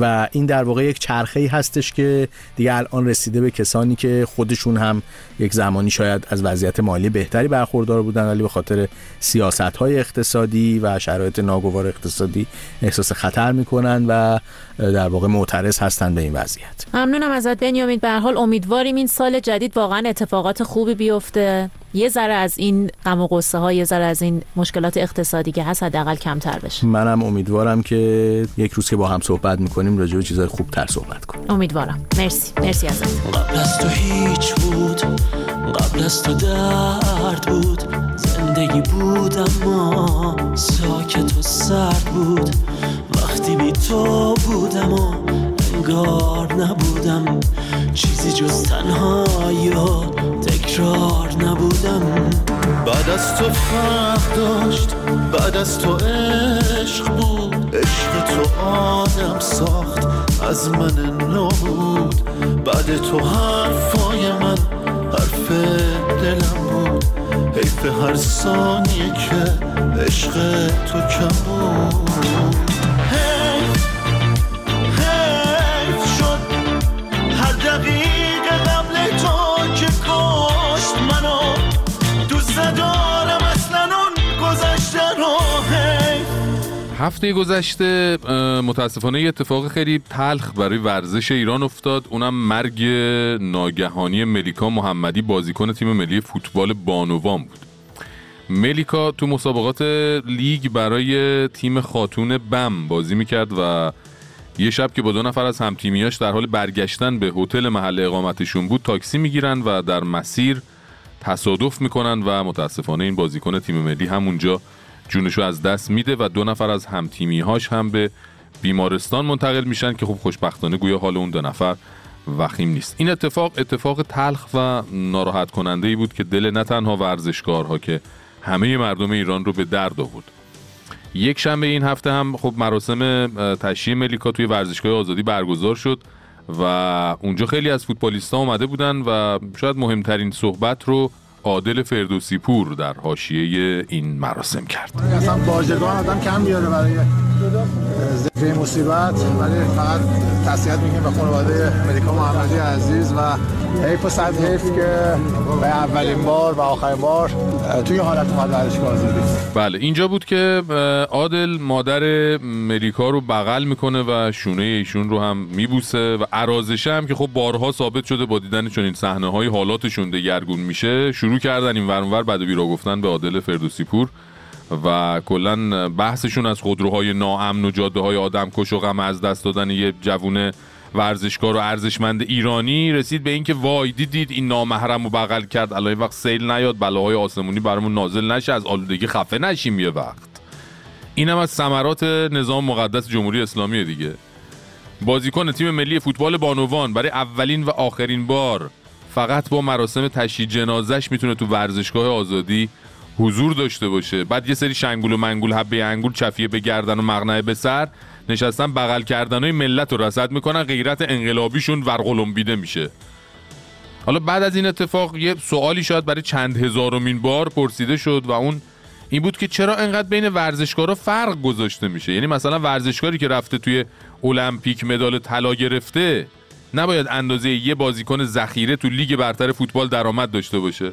و این در واقع یک چرخه ای هستش که دیگه الان رسیده به کسانی که خودشون هم یک زمانی شاید از وضعیت مالی بهتری برخوردار بودن ولی به خاطر سیاست های اقتصادی و شرایط ناگوار اقتصادی احساس خطر می‌کنن و در واقع معترض هستن به این وضعیت. ممنونم ازت بنیامین. به حال امیدواریم این سال جدید واقعا اتفاقات خوبی بیفته. یه ذره از این غم و قصه ها یه ذره از این مشکلات اقتصادی که هست حداقل کمتر بشه. منم امیدوارم که یک روز که با هم صحبت می‌کنیم راجع به چیزای خوبتر صحبت کنیم. امیدوارم. مرسی. مرسی ازت. قبل از تو هیچ بود قبل از تو درد بود. زندگی بود اما ساکت و سرد بود. وقتی بی تو بودم و انگار نبودم. چیزی جز تنهایی و تکرار نبودم. بعد از تو فرق داشت بعد از تو عشق بود. عشق تو آدم ساخت از من نبود. بعد تو حرفای من حرف دلم بود. حیف هر ثانیه که عشق تو کم بود. هفته گذشته متاسفانه یه اتفاق خیلی تلخ برای ورزش ایران افتاد. اونم مرگ ناگهانی ملیکا محمدی بازیکن تیم ملی فوتبال بانوان بود. ملیکا تو مسابقات لیگ برای تیم خاتون بم بازی می‌کرد و یه شب که با دو نفر از همتیمیاش در حال برگشتن به هتل محل اقامتشون بود تاکسی می‌گیرن و در مسیر تصادف می‌کنن و متاسفانه این بازیکن تیم ملی همونجا جونشو از دست میده و دو نفر از همتیمیهاش هم به بیمارستان منتقل میشن که خب خوشبختانه گویا حال اون دو نفر وخیم نیست. این اتفاق اتفاق تلخ و ناراحت کننده ای بود که دل نه تنها ورزشکارها که همه مردم ایران رو به درد آورد. یک شنبه این هفته هم خب مراسم تشییع ملیکا توی ورزشگاه آزادی برگزار شد و اونجا خیلی از فوتبالیستان اومده بودن و شاید مهمترین صحبت رو عادل فردوسی پور در حاشیه این مراسم کرد. اصلا باجگان آدم کم بیاره برای ذکر مصیبت ولی فقط تسلیت میگیم به خانواده ملیکا محمدی عزیز و حیف و صد حیف که به اولین بار و آخرین بار توی حالت اومد ورزشگاه بله اینجا بود که عادل مادر ملیکا رو بغل می‌کنه و شونه ایشون رو هم میبوسه و عرازشه هم که خب بارها ثابت شده با دیدن چون این صحنه های حالاتشون دگرگون میشه شروع کردن این ورانور بعد بیرا گفتن به عادل فردوسی پور. و کلا بحثشون از خودروهای ناامن و جاده های آدمکش و غم از دست دادن یه جوون ورزشکار و ارزشمند ایرانی رسید به اینکه وای دیدید این نامحرم رو بغل کرد. الان وقت سیل نیاد بلاهای آسمونی برامون نازل نشه از آلودگی خفه نشیم یه وقت. اینم از ثمرات نظام مقدس جمهوری اسلامی دیگه. بازیکن تیم ملی فوتبال بانوان برای اولین و آخرین بار فقط با مراسم تشییع جنازش می‌تونه تو ورزشگاه آزادی حضور داشته باشه. بعد یه سری شنگول و منگول حبه انگول چفیه به گردن و مغنعه به سر نشستن بغل کردنای ملت رو رصد می‌کنن غیرت انقلابیشون ورقلمبیده میشه. حالا بعد از این اتفاق یه سوالی شاید برای چند هزارمین بار پرسیده شد و اون این بود که چرا انقدر بین ورزشکارا فرق گذاشته میشه؟ یعنی مثلا ورزشکاری که رفته توی المپیک مدال طلا گرفته نباید اندازه یه بازیکن ذخیره تو لیگ برتر فوتبال درآمد داشته باشه.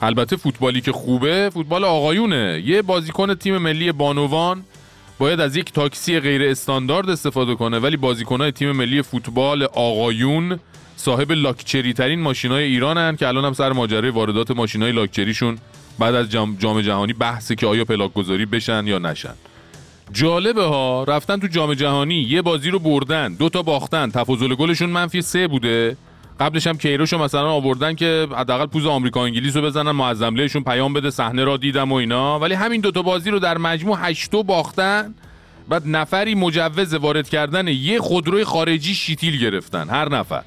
البته فوتبالی که خوبه فوتبال آقایونه. یه بازیکن تیم ملی بانوان باید از یک تاکسی غیر استاندارد استفاده کنه ولی بازیکنهای تیم ملی فوتبال آقایون صاحب لاکچری ترین ماشین های ایرانن که الان هم سر ماجرای واردات ماشین های لاکچریشون بعد از جام, جام جهانی بحثه که آیا پلاک گذاری بشن یا نشن. جالبه ها رفتن تو جام جهانی یه بازی رو بردن دو تا باختن تفاضل گلشون منفی سه بوده. قبلش هم کیروش مثلا آوردن که حداقل پوز آمریکا انگلیس رو بزنن معظم پیام بده صحنه را دیدم و اینا. ولی همین دوتا بازی رو در مجموع هشتو باختن بعد نفری مجوز وارد کردن یه خودروی خارجی شیتیل گرفتن هر نفر.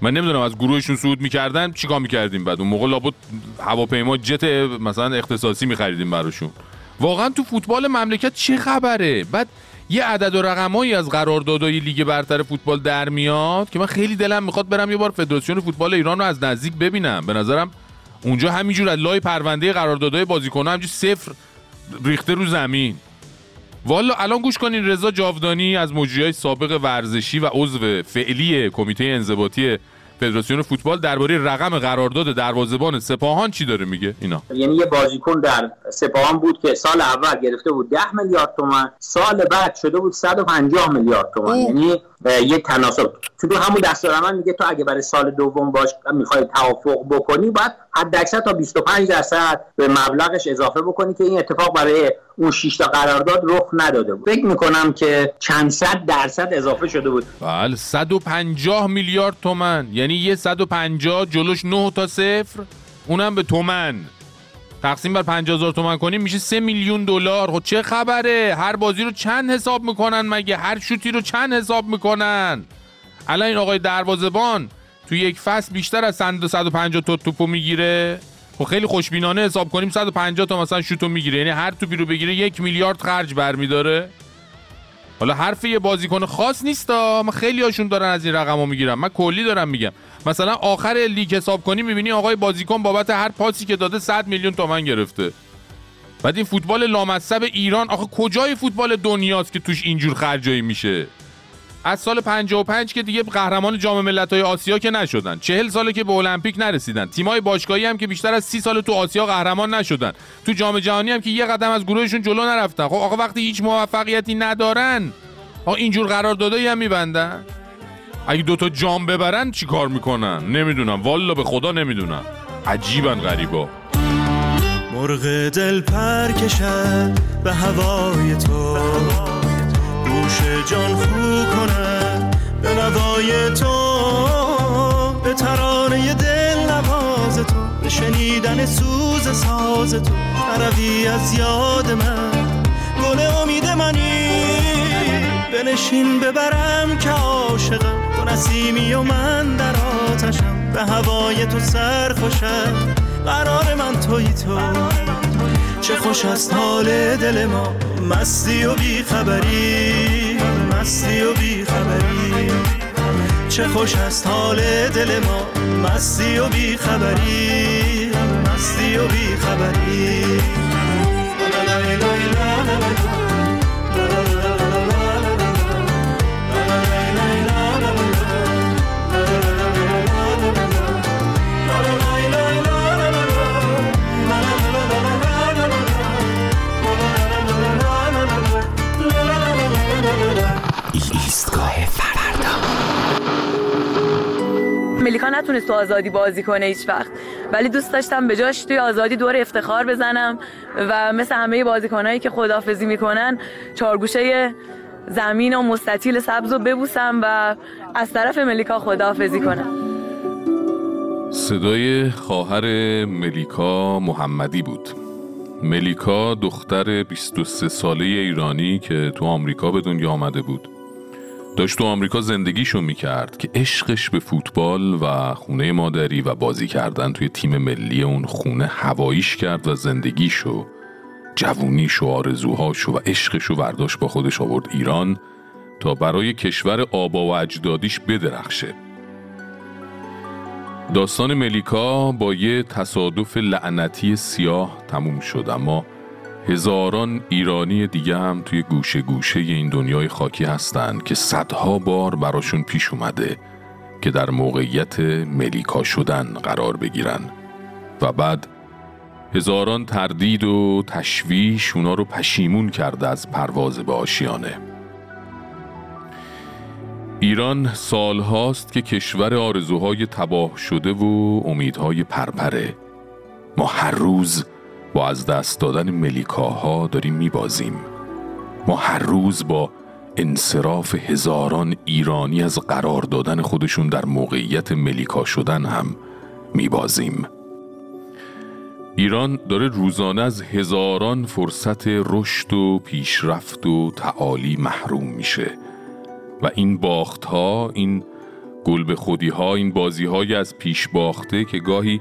من نمی‌دونم از گروهشون صعود می‌کردن چیکار می‌کردیم بعد؟ اون موقع لابد هواپیما جت مثلا اختصاصی میخریدیم براشون. واقعا تو فوتبال مملکت چه خبره؟ بعد یه عدد و رقمایی از قراردادهای لیگ برتر فوتبال در میاد که من خیلی دلم می‌خواد برم یه بار فدراسیون فوتبال ایران رو از نزدیک ببینم. به نظرم اونجا همینجور از لای پرونده قراردادهای بازیکن‌ها همینجور صفر ریخته رو زمین. والا الان گوش کنین رضا جاودانی از مجریای سابق ورزشی و عضو فعلی کمیته انضباطی فدراسیون فوتبال درباره رقم قرارداد دروازه‌بان سپاهان چی داره میگه اینا؟ یعنی یه بازیکن در سپاهان بود که سال اول گرفته بود 10 میلیارد تومان سال بعد شده بود 150 میلیارد تومان. یعنی یه تناسب. تو همون دستور میگه تو اگه برای سال دوم باش می‌خوای توافق بکنی باید حداکثر تا 25 درصد به مبلغش اضافه بکنی که این اتفاق برای اون 6 تا قرارداد رخ نداده بود. فکر می‌کنم که چند صد درصد اضافه شده بود. بله 150 میلیارد تومن یعنی یه 150 جلوش 9 تا صفر اونم به تومن تقسیم بر 50 هزار تومن کنیم میشه 3 میلیون دلار. خب چه خبره؟ هر بازی رو چند حساب می‌کنن مگه؟ هر شوتی رو چند حساب می‌کنن؟ الان این آقای دروازبان تو یک فصل بیشتر از 150 تا توپو می‌گیره. خب خیلی خوشبینانه حساب کنیم 150 تا مثلا شوتو می‌گیره. یعنی هر توپی رو بگیره یک میلیارد خرج برمیداره. حالا حرف یه بازیکن خاص نیست من خیلی هاشون دارن از این رقمو می‌گیرن. من کلی دارم میگم. مثلا آخر لیگ حساب کنی می‌بینی آقای بازیکن بابت هر پاسی که داده 100 میلیون تومن گرفته. بعد این فوتبال لامصب ایران آخه کجای فوتبال دنیاست که توش اینجور خرجایی میشه؟ از سال 55 که دیگه قهرمان جام ملت‌های آسیا که نشدن. 40 ساله که به المپیک نرسیدن. تیمای باشگاهی هم که بیشتر از 30 سال تو آسیا قهرمان نشدن. تو جام جهانی هم که یه قدم از گروهشون جلو نرفتن. خب آقا وقتی هیچ موفقیتی ندارن آقا اینجور قراردادایی هم میبندن؟ اگه دوتا جام ببرن چی کار می‌کنن؟ نمی‌دونم. والا به خدا نمی‌دونم. عجیبن غریبا. مرغ دل پر کشد به هوای تو. گوش جان خو کند به نوای تو به ترانه دل نواز تو به شنیدن سوز ساز تو. نروی از یاد من گل امید منی. بنشین ببرم که عاشقم تو نسیمی و من در آتشم. به هوای تو سر خوشم. قرار من توی تو. چه خوش است حال دل ما مستی و بیخبری. مستی و بیخبری. چه خوش است حال دل ما مستی و بیخبری. مستی و بیخبری. ملیکا نتونست تو آزادی بازی کنه هیچ وقت. ولی دوست داشتم به جاش توی آزادی دور افتخار بزنم و مثل همه بازیکنایی که خدافزی می‌کنن چارگوشه زمین و مستطیل سبز رو ببوسم و از طرف ملیکا خدافزی کنم. صدای خواهر ملیکا محمدی بود. ملیکا دختر 23 ساله ایرانی که تو آمریکا به دنیا آمده بود. داشت تو آمریکا زندگیشو می‌کرد که عشقش به فوتبال و خونه مادری و بازی کردن توی تیم ملی اون خونه هواییش کرد و زندگیشو جوونیشو آرزوهاشو و عشقشو برداشت با خودش آورد ایران تا برای کشور آبا و اجدادیش بدرخشه. داستان ملیکا با یه تصادف لعنتی سیاه تموم شد اما هزاران ایرانی دیگه هم توی گوشه گوشه این دنیای خاکی هستند که صدها بار براشون پیش اومده که در موقعیت ملیکا شدن قرار بگیرن. و بعد هزاران تردید و تشویش اونا رو پشیمون کرده از پرواز به آشیانه. ایران سالهاست که کشور آرزوهای تباه شده و امیدهای پرپره. ما هر روز با از دست دادن ملیکاها داریم میبازیم. ما هر روز با انصراف هزاران ایرانی از قرار دادن خودشون در موقعیت ملیکا شدن هم میبازیم. ایران داره روزانه از هزاران فرصت رشد و پیشرفت و تعالی محروم میشه. و این باخت ها این گل به خودی ها این بازی های از پیش باخته که گاهی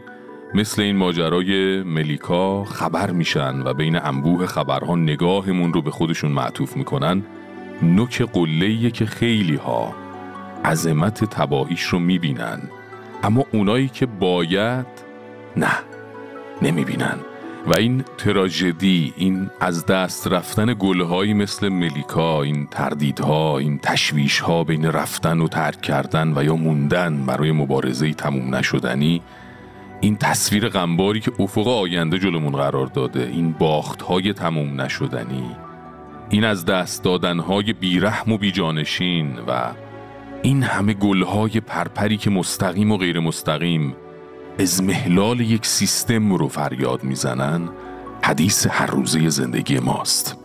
مثل این ماجرای ملیکا خبر میشن و بین انبوه خبرها نگاهمون رو به خودشون معطوف می‌کنن نوک قله که خیلی ها عظمت تباهیش رو می‌بینن. اما اونایی که باید نه نمی‌بینن. و این تراژدی این از دست رفتن گلهایی مثل ملیکا این تردیدها این تشویشها بین رفتن و ترک کردن و یا موندن برای مبارزه تموم نشدنی این تصویر غمباری که افق آینده جلومون قرار داده این باختهای تموم نشدنی این از دست دادنهای بیرحم و بیجانشین و این همه گلهای پرپری که مستقیم و غیر مستقیم ازمهلال یک سیستم رو فریاد می‌زنن حدیث هر روزه زندگی ماست.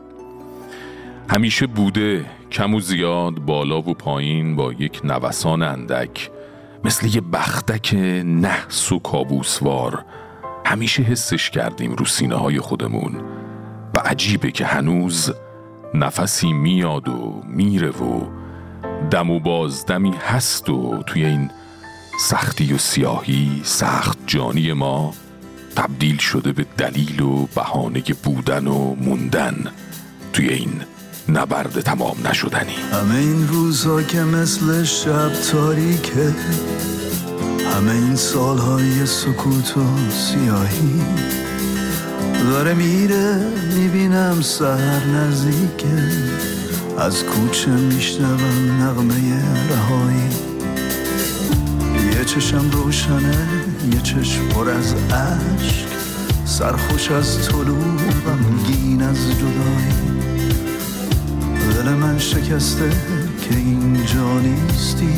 همیشه بوده کم و زیاد بالا و پایین با یک نوسان اندک مثل یه بختک نحس و کابوسوار همیشه حسش کردیم رو سینه های خودمون و عجیبه که هنوز نفسی میاد و میره و دم و بازدمی هست و توی این سختی و سیاهی سخت جانی ما تبدیل شده به دلیل و بهانه بودن و موندن توی این نبرد تمام نشدنی. همه این روزها که مثل شب تاریکه همه این سالهای سکوت و سیاهی. داره میره می‌بینم سهر نزدیکه. از کوچه میشنوم نغمه رهایی. یه چشم روشنه یه چشم پر از عشق سرخوش از طلوع و مگین از جدایی. دل من شکسته که اینجا نیستی.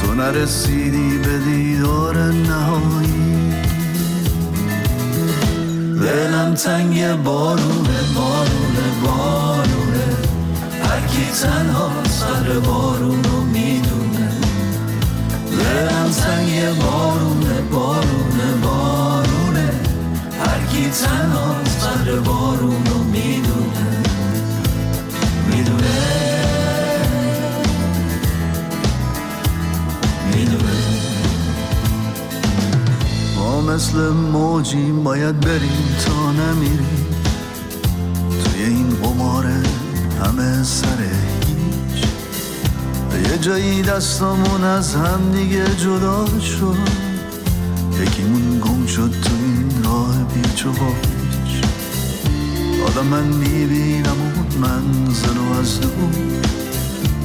تو نرسیدی به دیدار نهایی. دلم تنگ بارونه بارونه بارونه. هرکی تنها سر بارونو می‌دونه. دلم تنگ بارونه بارونه بارونه. هرکی تنها سر بارونو می‌دونه. مثل موجیم باید بریم تا نمیریم. توی این قمار همه سر هیچ. یه جایی دستامون از هم دیگه جدا شد. یکیمون گم شد تو این راه پیچ و هیچ حالا من می‌بینم اون منزل و از دور.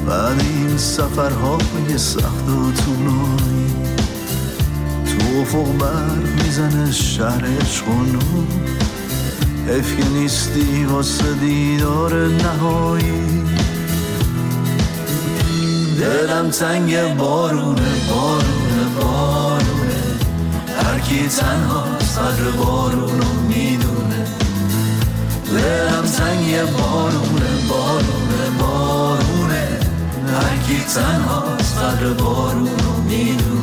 بعد این سفرهای سخت و طولانی. افق بر می‌زنه شهر عشق و حیف که نیستی واسه دیدار نهایی. دلم تنگ بارونه بارونه بارونه. هرکی تنها صدر بارونو می‌دونه. دلم تنگ بارونه بارونه بارونه. هرکی تنها صدر بارونو می‌دونه.